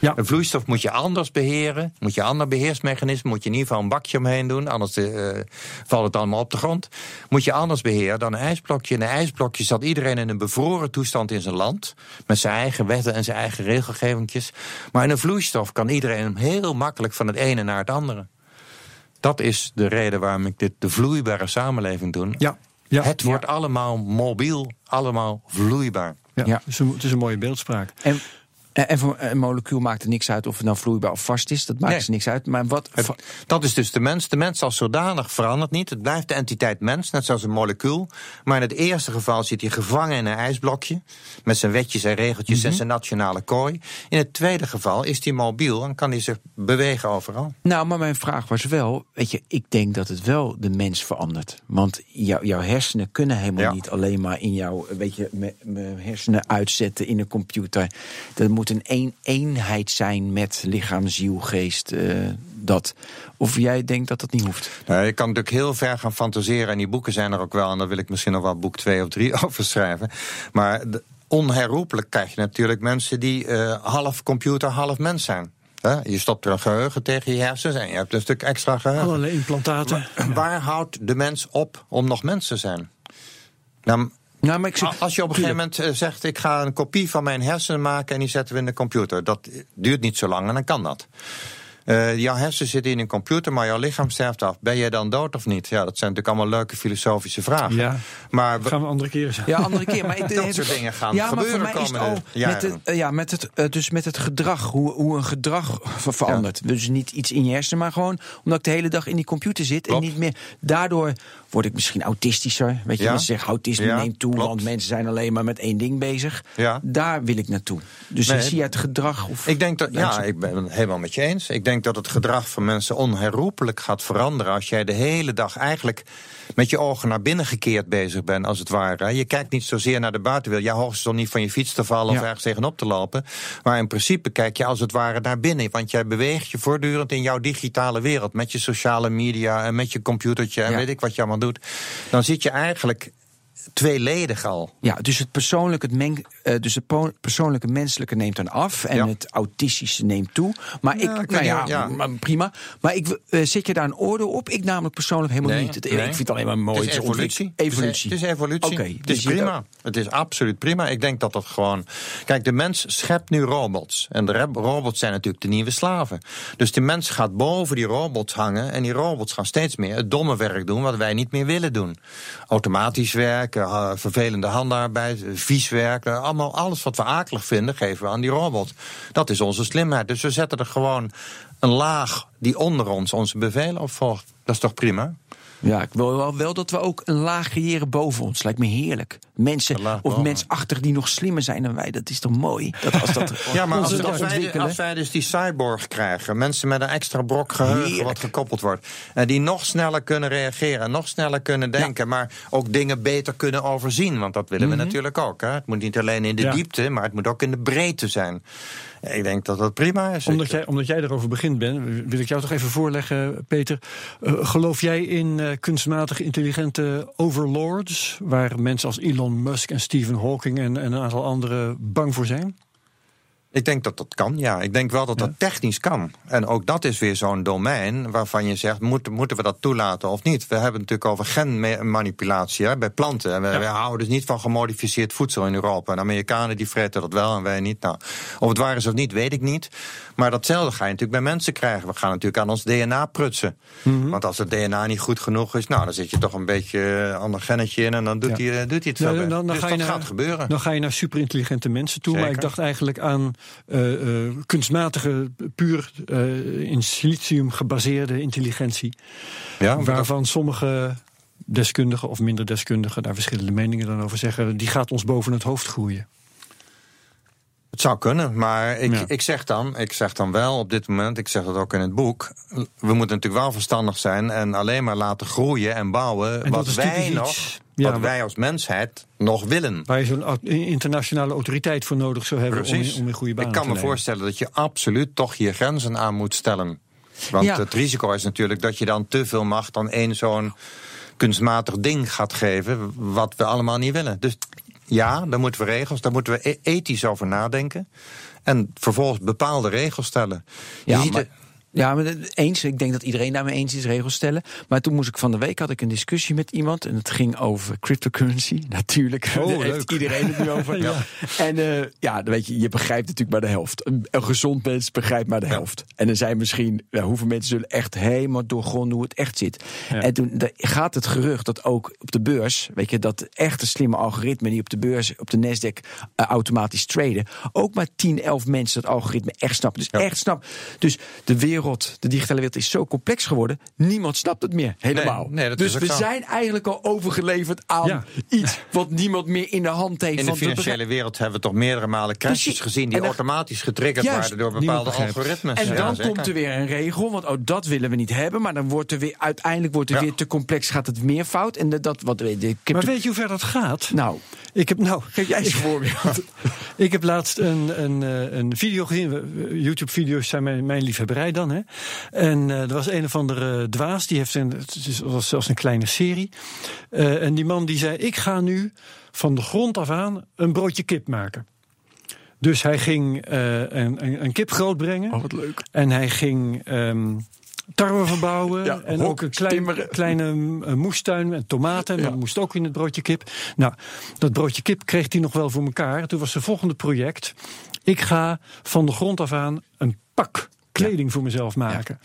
Ja. Een vloeistof moet je anders beheren. Moet je een ander beheersmechanisme. Moet je in ieder geval een bakje omheen doen. Anders eh, valt het allemaal op de grond. Moet je anders beheren dan een ijsblokje. In een ijsblokje zat iedereen in een bevroren toestand in zijn land. Met zijn eigen wetten en zijn eigen regelgevingjes. Maar in een vloeistof kan iedereen heel makkelijk van het ene naar het andere. Dat is de reden waarom ik dit de vloeibare samenleving doe. Ja. Ja. Het wordt allemaal mobiel, allemaal vloeibaar. Ja, Ja. Het, is een, het is een mooie beeldspraak. En, en voor een molecuul maakt er niks uit of het nou vloeibaar of vast is. Dat maakt Nee. er niks uit. Maar wat. Het- dat is dus de mens. De mens als zodanig verandert niet. Het blijft de entiteit mens, net zoals een molecuul. Maar in het eerste geval zit hij gevangen in een ijsblokje. Met zijn wetjes en regeltjes Mhm. en zijn nationale kooi. In het tweede geval is hij mobiel en kan hij zich bewegen overal. Nou, maar mijn vraag was wel, weet je, ik denk dat het wel de mens verandert. Want jou- jouw hersenen kunnen helemaal Ja. niet alleen maar in jouw, weet je, me- me hersenen uitzetten in een computer. Dat moet een een eenheid zijn met lichaam, ziel, geest. eh, dat. Of jij denkt dat dat niet hoeft. Nou, je kan natuurlijk heel ver gaan fantaseren. En die boeken zijn er ook wel. En daar wil ik misschien nog wel boek twee of drie <laughs> over schrijven. Maar onherroepelijk krijg je natuurlijk mensen die eh, half computer, half mens zijn. Hè? Je stopt er een geheugen tegen je hersens en je hebt een stuk extra geheugen. Allerlei implantaten. Waar houdt de mens op om nog mens te zijn? Nou, Nou, maar ik zeg, als je op een gegeven moment eh, zegt: Ik ga een kopie van mijn hersenen maken en die zetten we in de computer. Dat duurt niet zo lang en dan kan dat. Uh, jouw hersen zitten in een computer, maar jouw lichaam sterft af. Ben jij dan dood of niet? Ja, dat zijn natuurlijk allemaal leuke filosofische vragen. Ja, maar gaan we andere keer Ja, andere keer. Maar <laughs> dat soort dingen gaan ja, gebeuren maar voor mij is het al met het, ja, met het, dus met het gedrag, hoe, hoe een gedrag ver verandert. Dus niet iets in je hersenen, maar gewoon omdat ik de hele dag in die computer zit en niet meer. Daardoor word ik misschien autistischer. Weet je, ja. zeggen autisme neemt toe, want mensen zijn alleen maar met één ding bezig. Ja. Daar wil ik naartoe. Dus nee, zie je het gedrag? Of ik denk dat, ja, ik ben het helemaal met je eens. Ik denk dat het gedrag van mensen onherroepelijk gaat veranderen als jij de hele dag eigenlijk met je ogen naar binnen gekeerd bezig bent, als het ware. Je kijkt niet zozeer naar de buitenwereld. Ja, hoogstens om niet van je fiets te vallen of ergens tegenop te lopen. Maar in principe kijk je als het ware naar binnen. Want jij beweegt je voortdurend in jouw digitale wereld. Met je sociale media en met je computertje en weet ik wat je allemaal doet. Dan zit je eigenlijk tweeledig al. Ja, dus het persoonlijke, het meng, uh, dus het persoonlijke menselijke neemt dan af en het autistische neemt toe. Maar ik, ik nou ja, ja. Maar prima. Maar ik, uh, zet je daar een orde op? Ik namelijk persoonlijk helemaal niet. Het, nee. Ik vind het alleen maar mooi. Het is evolutie. evolutie. Het is, evolutie. Okay, het is dus prima. Het is absoluut prima. Ik denk dat dat gewoon. Kijk, de mens schept nu robots. En de robots zijn natuurlijk de nieuwe slaven. Dus de mens gaat boven die robots hangen. En die robots gaan steeds meer het domme werk doen wat wij niet meer willen doen. Automatisch werk werken, vervelende handarbeid, vies werken. Alles wat we akelig vinden, geven we aan die robot. Dat is onze slimheid. Dus we zetten er gewoon een laag die onder ons onze bevelen opvolgt. Dat is toch prima? Ja, ik wil wel, wel dat we ook een laag creëren boven ons. Lijkt me heerlijk. Mensen of mensachtig die nog slimmer zijn dan wij. Dat is toch mooi? Dat als dat, <laughs> ja, maar als, als, wij, als, wij, dus die cyborg krijgen, mensen met een extra brok geheugen wat gekoppeld wordt, en die nog sneller kunnen reageren, nog sneller kunnen denken, maar ook dingen beter kunnen overzien. Want dat willen we mhm. natuurlijk ook. Hè? Het moet niet alleen in de diepte, maar het moet ook in de breedte zijn. Ik denk dat dat prima is. Omdat jij, omdat jij erover begint ben, wil ik jou toch even voorleggen, Peter. Uh, geloof jij in uh, kunstmatig intelligente overlords, waar mensen als Elon Musk en Stephen Hawking en, en een aantal anderen bang voor zijn? Ik denk dat dat kan, ja. Ik denk wel dat dat technisch kan. En ook dat is weer zo'n domein waarvan je zegt: moet, moeten we dat toelaten of niet? We hebben het natuurlijk over genmanipulatie hè, bij planten. En we, we, houden dus niet van gemodificeerd voedsel in Europa. En Amerikanen die vreten dat wel en wij niet. Nou, of het waar is of niet, weet ik niet. Maar datzelfde ga je natuurlijk bij mensen krijgen. We gaan natuurlijk aan ons DNA prutsen. Mhm. Want als het DNA niet goed genoeg is, nou, dan zit je toch een beetje een ander gennetje in en dan doet, hij, doet hij het zo. dan, dan, dus ga je dat naar, gaat gebeuren. Dan ga je naar superintelligente mensen toe. Maar ik dacht eigenlijk aan kunstmatige, puur uh, in silicium gebaseerde intelligentie. Ja, waarvan sommige deskundigen of minder deskundigen daar verschillende meningen dan over zeggen. Die gaat ons boven het hoofd groeien. Het zou kunnen, maar ik, ik, zeg dan, ik zeg dan wel op dit moment, ik zeg dat ook in het boek, we moeten natuurlijk wel verstandig zijn en alleen maar laten groeien en bouwen wat wij nog, wat wij als mensheid nog willen. Waar je zo'n internationale autoriteit voor nodig zou hebben om in, om in goede banen te Ik kan me voorstellen dat je absoluut toch je grenzen aan moet stellen. Want het risico is natuurlijk dat je dan te veel macht aan één zo'n kunstmatig ding gaat geven, wat we allemaal niet willen. Dus ja, daar moeten we regels, daar moeten we e- ethisch over nadenken. En vervolgens bepaalde regels stellen. Ja, maar, ja, maar eens. Ik denk dat iedereen daarmee eens is, regels stellen. Maar toen moest ik van de week had ik een discussie met iemand. En het ging over cryptocurrency. <laughs> Natuurlijk. Oh, leuk. iedereen het nu over. <laughs> ja. En uh, ja, weet je, je begrijpt natuurlijk maar de helft. Een, gezond mens begrijpt maar de helft. En er zijn misschien, hoeveel mensen zullen echt helemaal doorgronden hoe het echt zit. En toen gaat het gerucht dat ook op de beurs, weet je, dat echte slimme algoritmen die op de beurs, op de Nasdaq uh, automatisch traden, ook maar 10, 11 mensen dat algoritme echt snappen. Dus echt snappen. Dus de wereld de digitale wereld is zo complex geworden. Niemand snapt het meer helemaal. Nee, dus we zijn eigenlijk al overgeleverd aan iets wat niemand meer in de hand heeft. In de financiële wereld hebben we toch meerdere malen crashes gezien die automatisch getriggerd waren door bepaalde algoritmes. En dan komt er weer een regel, want oh, dat willen we niet hebben. Maar dan wordt er weer uiteindelijk wordt er weer te complex, gaat het meer fout. En dat, wat, de, maar weet je hoe ver dat gaat? Nou, ik heb, nou, geef jij eens een voorbeeld. <laughs> ik heb laatst een, een, eh, een video gezien. YouTube-video's zijn mijn, mijn liefhebberij dan. Hè. En uh, er was een of andere dwaas, die heeft een, het was zelfs een kleine serie. Uh, en die man die zei: Ik ga nu van de grond af aan een broodje kip maken. Dus hij ging uh, een, een, een, kip grootbrengen. Oh, wat leuk. En hij ging. Um, tarwe verbouwen. en ook een klein, kleine moestuin met tomaten. En dat moest ook in het broodje kip. Nou, dat broodje kip kreeg hij nog wel voor elkaar. Toen was zijn volgende project. Ik ga van de grond af aan een pak kleding voor mezelf maken.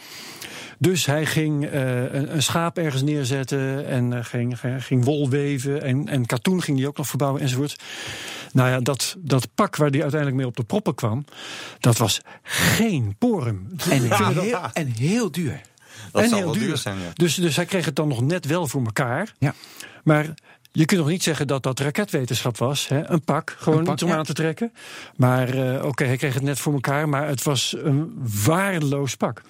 Dus hij ging eh, een, een, schaap ergens neerzetten en uh, ging, ging wol weven en, en katoen ging hij ook nog verbouwen enzovoort. Nou ja, dat, dat pak waar hij uiteindelijk mee op de proppen kwam, dat was geen porum. En, <laughs> heel, en heel duur. Dat en zal heel wel duur. duur zijn, ja. Dus, dus hij kreeg het dan nog net wel voor elkaar. Ja. Maar je kunt nog niet zeggen dat dat raketwetenschap was. Hè? Een pak, gewoon Een pak, om ja. aan te trekken. Maar eh, oké, hij kreeg het net voor elkaar. Maar het was een waardeloos pak.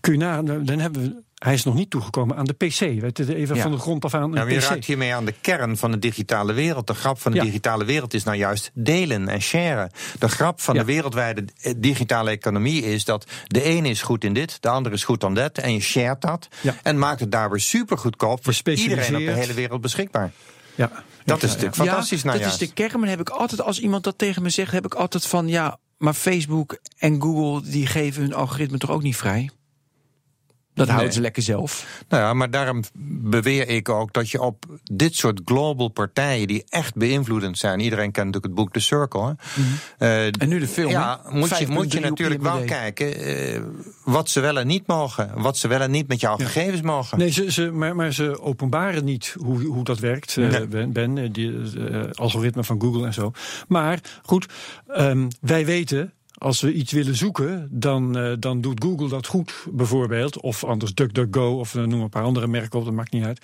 Kun je na, dan hebben we, hij is nog niet toegekomen aan de PC. Weet je, even Ja. van de grond af aan maar je PC. raakt hiermee aan de kern van de digitale wereld. De grap van de Ja. digitale wereld is nou juist delen en sharen. De grap van Ja. de wereldwijde eh, digitale economie is dat de ene is goed in dit, de andere is goed aan dat. En je shared dat. En maakt het daar weer super goedkoop voor iedereen op de hele wereld beschikbaar. Ja. Dat Ja, is ja, natuurlijk fantastisch. ja, nou dat juist. is de kern. Maar heb ik altijd, als iemand dat tegen me zegt, heb ik altijd van ja, maar Facebook en Google die geven hun algoritme toch ook niet vrij? Dat houden Nee. ze lekker zelf. Nou ja, maar daarom beweer ik ook dat je op dit soort global partijen die echt beïnvloedend zijn. Iedereen kent natuurlijk het boek The Circle. Hè? Eh, En nu de film. Ja, moet je, 5,3 moet je op natuurlijk wel kijken eh, wat ze wel en niet mogen. Wat ze wel en niet met jouw gegevens mogen. Nee, ze, ze, maar, maar ze openbaren niet hoe, hoe dat werkt, eh, Nee. Ben, Ben, die algoritme van Google en zo. Maar goed, ehm, wij weten. Als we iets willen zoeken, dan, eh, dan doet Google dat goed, bijvoorbeeld. Of anders DuckDuckGo, of eh, noem een paar andere merken op, dat maakt niet uit.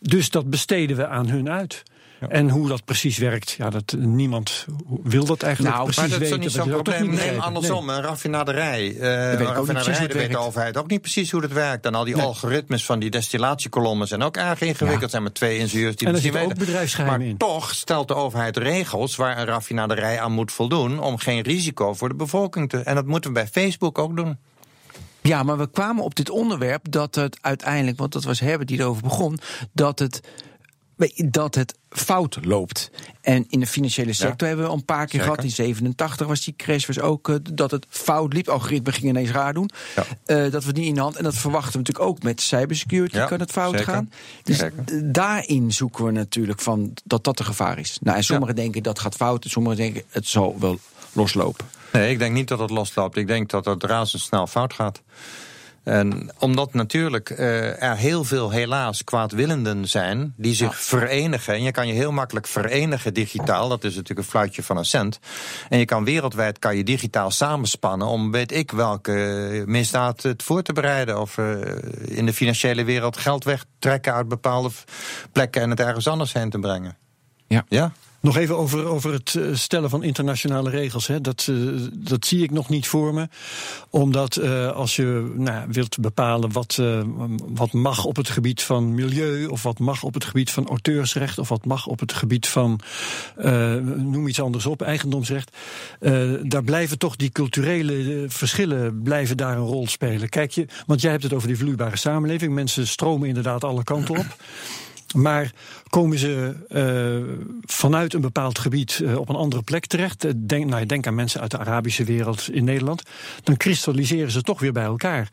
Dus dat besteden we aan hun uit. En hoe dat precies werkt, ja, dat, niemand wil dat eigenlijk Nou, precies Maar dat is weten. niet zo'n probleem? Neem andersom, een raffinaderij. Eh ook een raffinaderij, weet de overheid ook niet precies hoe het werkt. En al die Nee. algoritmes van die destillatiekolommen zijn ook erg ingewikkeld. Ja. zijn met twee ingenieurs die En het niet zitten ook weten. bedrijfsgeheimen Maar in. toch stelt de overheid regels waar een raffinaderij aan moet voldoen... om geen risico voor de bevolking te... En dat moeten we bij Facebook ook doen. Ja, maar we kwamen op dit onderwerp dat het uiteindelijk, want dat was Herbert die erover begon, dat het, dat het fout loopt. En in de financiële sector hebben we al een paar keer Zeker. gehad. In 87 was die crash was ook eh, dat het fout liep. Algoritmen gingen ineens raar doen. Ja. Eh, dat we niet in de hand. En dat verwachten we natuurlijk ook met cybersecurity. Ja, kan het fout zeker. gaan. Dus daarin zoeken we natuurlijk van dat dat een gevaar is. Nou, en sommigen denken dat gaat fout. En sommigen denken het zal wel loslopen. Nee, ik denk niet dat het losloopt. Ik denk dat het razendsnel fout gaat. En omdat natuurlijk eh, er heel veel helaas kwaadwillenden zijn die zich verenigen. En je kan je heel makkelijk verenigen digitaal. Dat is natuurlijk een fluitje van een cent. En je kan wereldwijd kan je digitaal samenspannen om weet ik welke misdaad het voor te bereiden. Of eh, in de financiële wereld geld wegtrekken uit bepaalde plekken en het ergens anders heen te brengen. Ja. Ja? Nog even over, over het eh, stellen van internationale regels. Hè. Dat, eh, dat zie ik nog niet voor me. Omdat eh, als je nou, wilt bepalen wat, wat mag op het gebied van milieu, of wat mag op het gebied van auteursrecht, of wat mag op het gebied van, noem iets anders op, eigendomsrecht. daar blijven toch die culturele verschillen blijven daar een rol spelen. Kijk je, want jij hebt het over die vloeibare samenleving. Mensen stromen inderdaad alle kanten op. Maar komen ze eh, vanuit een bepaald gebied eh, op een andere plek terecht, eh, denk, nou, denk aan mensen uit de Arabische wereld in Nederland, dan kristalliseren ze toch weer bij elkaar.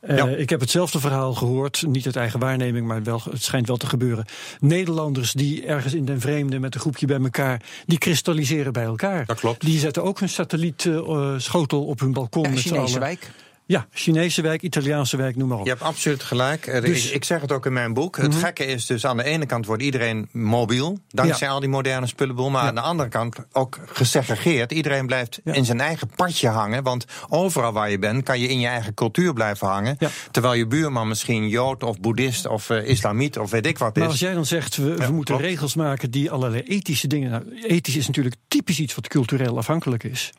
Eh, Ja. Ik heb hetzelfde verhaal gehoord, niet uit eigen waarneming, maar wel, het schijnt wel te gebeuren. Nederlanders die ergens in den vreemde met een groepje bij elkaar, die kristalliseren bij elkaar. Dat klopt. Die zetten ook hun satellietschotel op hun balkon. Ja, met Chinese wijk. Ja, Chinese wijk, Italiaanse wijk, noem maar op. Je hebt absoluut gelijk. Dus- ik, ik zeg het ook in mijn boek. Het gekke is dus aan de ene kant wordt iedereen mobiel, dankzij al die moderne spullenboel. Maar aan de andere kant ook gesegregeerd. Iedereen blijft Ja. in zijn eigen padje hangen. Want overal waar je bent, kan je in je eigen cultuur blijven hangen. Terwijl je buurman misschien jood of boeddhist of eh, islamiet of weet ik wat Maar is. als jij dan zegt, we, we moeten klopt. regels maken die allerlei ethische dingen. Nou, ethisch is natuurlijk typisch iets wat cultureel afhankelijk is.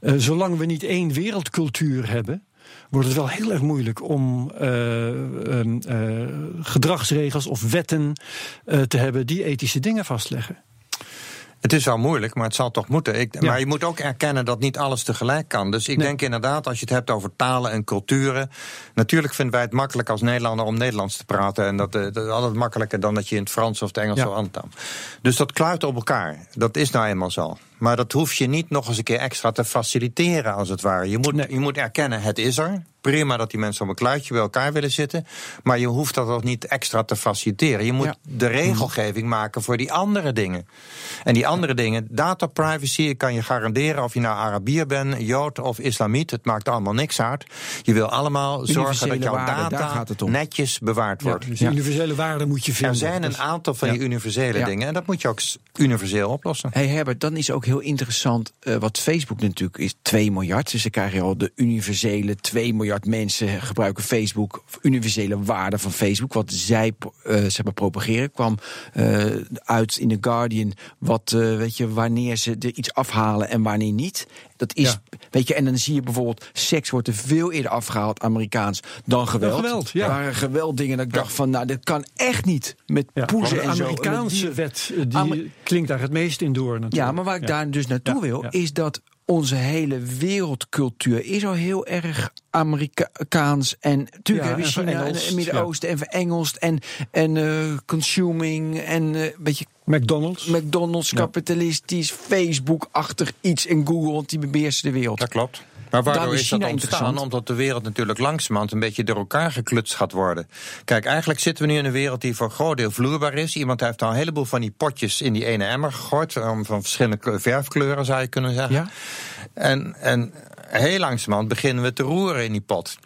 Eh, zolang we niet één wereldcultuur hebben, wordt het wel heel erg moeilijk om eh, ehm, eh, gedragsregels of wetten eh, te hebben die ethische dingen vastleggen. Het is wel moeilijk, maar het zal toch moeten. Ik, Ja. Maar je moet ook erkennen dat niet alles tegelijk kan. Dus ik Nee. denk inderdaad, als je het hebt over talen en culturen. Natuurlijk vinden wij het makkelijk als Nederlander om Nederlands te praten. En dat, dat is altijd makkelijker dan dat je in het Frans of het Engels Ja. zou aantaan. Dus dat kluit op elkaar. Dat is nou eenmaal zo. Maar dat hoef je niet nog eens een keer extra te faciliteren, als het ware. Je moet, Nee. je moet erkennen, het is er. Prima dat die mensen op een kluitje bij elkaar willen zitten. Maar je hoeft dat ook niet extra te faciliteren. Je moet Ja. de regelgeving maken voor die andere dingen. En die andere dingen, data privacy, ik kan je garanderen of je nou Arabier bent, Jood of Islamiet, het maakt allemaal niks uit. Je wil allemaal zorgen dat jouw waarden, data netjes bewaard Ja, wordt. dus die universele waarde moet je vinden. Er zijn een is- aantal van die Ja. universele Ja. dingen en dat moet je ook universeel oplossen. Hey Herbert, dan is ook heel interessant eh, wat Facebook natuurlijk is 2 miljard. Dus dan krijg al de universele 2 miljard mensen gebruiken Facebook. Universele waarde van Facebook. Wat zij eh, zeg propageren. Kwam eh, uit in The Guardian. Wat, weet je, wanneer ze er iets afhalen en wanneer niet. Dat is, Ja. weet je, en dan zie je bijvoorbeeld, seks wordt er veel eerder afgehaald, Amerikaans, dan geweld. geweld, ja. Er waren gewelddingen dat ik dacht van, nou, dit kan echt niet. Met Ja, poezen en de zo. Amerikaanse Met die- wet eh, die Amer- klinkt daar het meest in door. Natuurlijk. ja, maar waar ik Ja. daar dus naartoe Ja, wil, ja. is dat onze hele wereldcultuur is al heel erg Amerikaans. En natuurlijk Ja, hebben China en het Midden-Oosten en verengeld. En, en eh, consuming en eh, een beetje McDonald's. McDonald's, Ja. kapitalistisch, Facebook-achtig iets en Google, want die beheersen de wereld. Dat klopt. Maar waardoor is is dat ontstaan? Omdat de wereld natuurlijk langzamerhand een beetje door elkaar geklutst gaat worden. Kijk, eigenlijk zitten we nu in een wereld die voor een groot deel vloeibaar is. Iemand heeft al een heleboel van die potjes in die ene emmer gegooid. Van verschillende kleur- verfkleuren zou je kunnen zeggen. Ja? En, en heel langzamerhand beginnen we te roeren in die pot.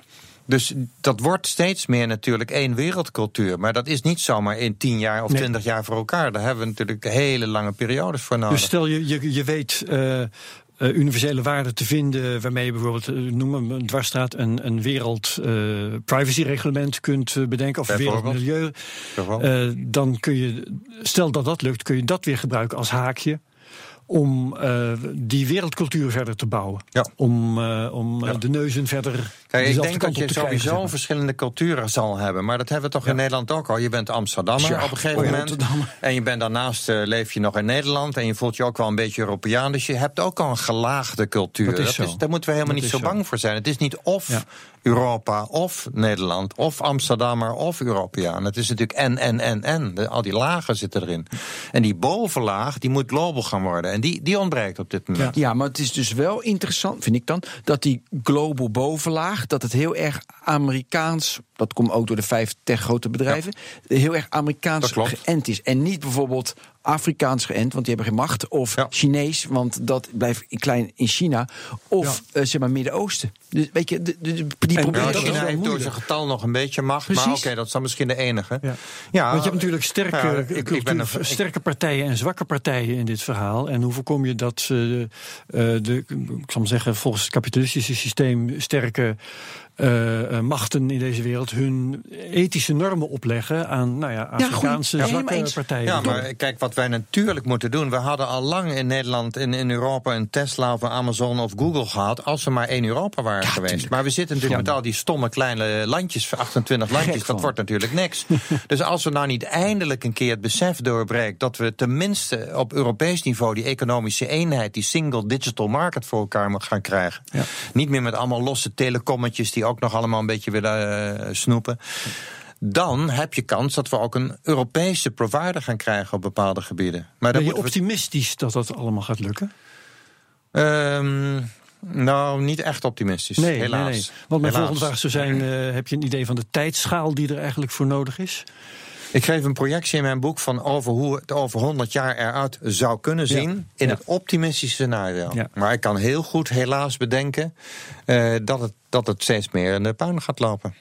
Dus dat wordt steeds meer natuurlijk één wereldcultuur. Maar dat is niet zomaar in tien jaar of Nee. twintig jaar voor elkaar. Daar hebben we natuurlijk hele lange periodes voor nodig. Dus stel je, je, je weet eh, eh, universele waarden te vinden waarmee je bijvoorbeeld, eh, noem maar een dwarsstraat, een, een wereld eh, privacyreglement kunt eh, bedenken of een wereldmilieu. Eh, dan kun je, stel dat dat lukt, kun je dat weer gebruiken als haakje. Om eh, die wereldcultuur verder te bouwen. Ja. Om, eh, om eh, Ja. de neuzen verder. Kijk, ik denk dat je krijgen, sowieso zeg maar. verschillende culturen zal hebben. Maar dat hebben we toch Ja. in Nederland ook al. Je bent Amsterdammer op een gegeven oh moment. En je bent daarnaast leef je nog in Nederland. En je voelt je ook wel een beetje Europeaan. Dus je hebt ook al een gelaagde cultuur. Dat is daar moeten we helemaal Dat niet zo zo. bang voor zijn. Het is niet of. Europa of Nederland. Of Amsterdammer of Europeaan. Het is natuurlijk en, en, en, en. Al die lagen zitten erin. En die bovenlaag, die moet global gaan worden. En die, die ontbreekt op dit moment. Ja, maar het is dus wel interessant, vind ik dan, dat die global bovenlaag, dat het heel erg Amerikaans, dat komt ook door de vijf tech grote bedrijven, heel erg Amerikaans geënt is. En niet bijvoorbeeld Afrikaans geënt, want die hebben geen macht. Of Ja. Chinees, want dat blijft in klein in China. Of eh, zeg maar Midden-Oosten. Dus weet je, de, de, die En proberen Ja, dat is China heeft door zijn getal nog een beetje macht. Maar Precies. oké, dat is dan misschien de enige. Ja. Ja, Want je hebt natuurlijk sterke, ja, ik- ik ben een- sterke partijen en zwakke partijen in dit verhaal. En hoe voorkom je dat eh, eh, de, ik zal maar zeggen, volgens het kapitalistische systeem sterke eh, eh, machten in deze wereld hun ethische normen opleggen aan nou ja. Afrikaanse Ja, zwakke eens. partijen. Ja, maar kijk, wat wij natuurlijk moeten doen. We hadden al lang in Nederland, in, in Europa, een Tesla of een Amazon of Google gehad. als we maar één Europa waren geweest. tuurlijk. Maar we zitten natuurlijk met al die stomme kleine landjes, 28 landjes. Dat wordt natuurlijk niks. <laughs> dus als we nou niet eindelijk een keer het besef doorbreken. dat we tenminste op Europees niveau die economische eenheid, die single digital market voor elkaar moeten gaan krijgen. Ja. Niet meer met allemaal losse telecommetjes die ook nog allemaal een beetje willen eh, snoepen. Dan heb je kans dat we ook een Europese provider gaan krijgen op bepaalde gebieden. Maar ben je we optimistisch dat dat allemaal gaat lukken? Ehm, nou, niet echt optimistisch. Nee, helaas. nee, nee. Want mijn Helaas. volgende vraag zou zijn: eh, heb je een idee van de tijdschaal die er eigenlijk voor nodig is? Ik geef een projectie in mijn boek van over hoe het over 100 jaar eruit zou kunnen zien. Ja. In Ja. het optimistische scenario. Ja. Maar ik kan heel goed, helaas, bedenken eh, dat, het, dat het steeds meer in de puin gaat lopen.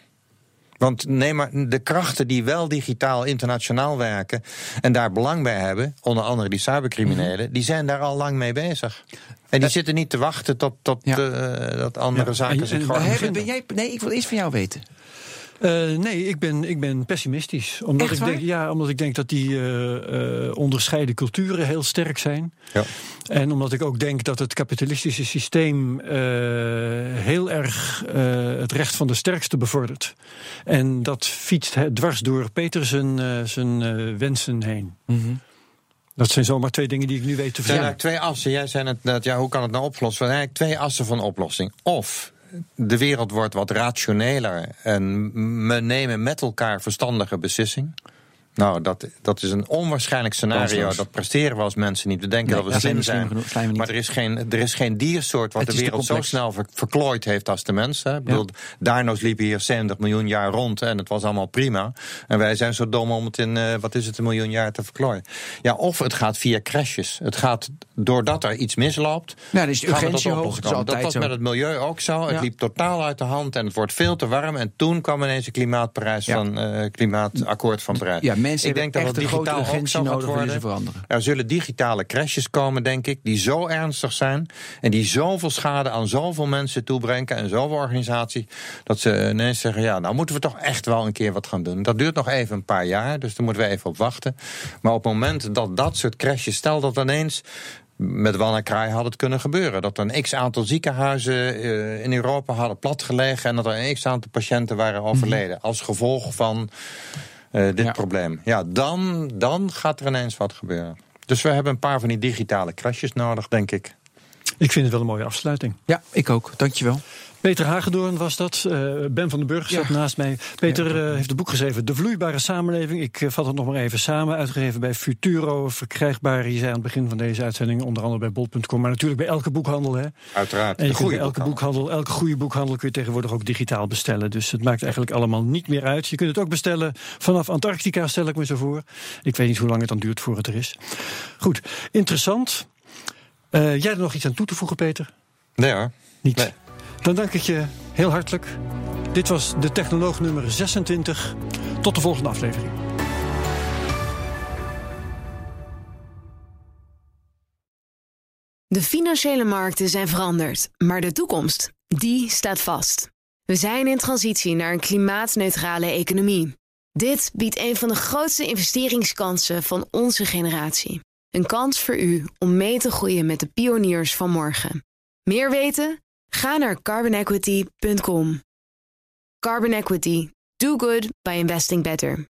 Want neem maar de krachten die wel digitaal internationaal werken en daar belang bij hebben, onder andere die cybercriminelen, Mhm. die zijn daar al lang mee bezig. En die zitten niet te wachten tot, tot Ja. eh, dat andere Ja. zaken En- zich gewoon ben jij, nee, ik wil eerst van jou weten. Eh, nee, ik ben, ik ben pessimistisch. Omdat Echt ik, denk, ja, omdat ik denk dat die eh, eh, onderscheiden culturen heel sterk zijn. Ja. En omdat ik ook denk dat het kapitalistische systeem eh, heel erg eh, het recht van de sterkste bevordert. En dat fietst dwars door Peter zijn, eh, zijn eh, wensen heen. Dat zijn zomaar twee dingen die ik nu weet te Er zijn vertellen. eigenlijk twee assen. Jij zei het net, ja, hoe kan het nou oplossen? Er zijn eigenlijk twee assen van oplossing. Of de wereld wordt wat rationeler en we nemen met elkaar verstandige beslissingen. Nou, dat, dat is een onwaarschijnlijk scenario. Dat presteren we als mensen niet. We denken Nee, dat we zijn slim zijn. genoeg, zijn we niet. maar er is, geen, er is geen diersoort wat Het de wereld zo snel ver- verklooid heeft als de mensen. Ik bedoel, dino's liepen hier 70 miljoen jaar rond en het was allemaal prima. En wij zijn zo dom om het in, eh, wat is het, een miljoen jaar te verklooien. Ja, of het gaat via crashes. Het gaat doordat er iets misloopt. Ja, dan is de urgentie hoog. Dat was zo. met het milieu ook zo. Het Ja. liep totaal uit de hand en het wordt veel te warm. En toen kwam ineens een klimaatprijs Ja. van eh, klimaatakkoord van Parijs. Ja, mensen Ik denk dat echt een grote digitaal ook urgentie nodig ze worden. veranderen. Er zullen digitale crashes komen, denk ik, die zo ernstig zijn. En die zoveel schade aan zoveel mensen toebrengen en zoveel organisatie. Dat ze ineens zeggen: ja, nou moeten we toch echt wel een keer wat gaan doen. Dat duurt nog even een paar jaar, dus daar moeten we even op wachten. Maar op het moment dat dat soort crashes, stel dat ineens. Met WannaCry had het kunnen gebeuren. Dat er een x aantal ziekenhuizen eh, in Europa hadden platgelegen. en dat er een x aantal patiënten waren overleden. Als gevolg van eh, dit Ja. probleem. Ja, dan, dan gaat er ineens wat gebeuren. Dus we hebben een paar van die digitale crashes nodig, denk ik. Ik vind het wel een mooie afsluiting. Ja, ik ook. Dankjewel. Peter Hagedoorn was dat. Eh, ben van den Burg zat Ja. naast mij. Peter eh, heeft een boek geschreven, De Vloeibare Samenleving. Ik eh, vat het nog maar even samen. Uitgegeven bij Futuro, verkrijgbaar. Je zei aan het begin van deze uitzending, onder andere bij bol.com. Maar natuurlijk bij elke boekhandel. Hè. Uiteraard. En je kunt bij elke boekhandel. elke goede boekhandel kun je tegenwoordig ook digitaal bestellen. Dus het maakt eigenlijk allemaal niet meer uit. Je kunt het ook bestellen vanaf Antarctica, stel ik me zo voor. Ik weet niet hoe lang het dan duurt voor het er is. Goed, interessant. Eh, jij er nog iets aan toe te voegen, Peter? Nee hoor. Niet. Nee. Dan dank ik je heel hartelijk. Dit was de Technoloog nummer 26. Tot de volgende aflevering. De financiële markten zijn veranderd, maar de toekomst, die staat vast. We zijn in transitie naar een klimaatneutrale economie. Dit biedt een van de grootste investeringskansen van onze generatie. Een kans voor u om mee te groeien met de pioniers van morgen. Meer weten? Ga naar carbonequity.com. Carbon Equity. Do good by investing better.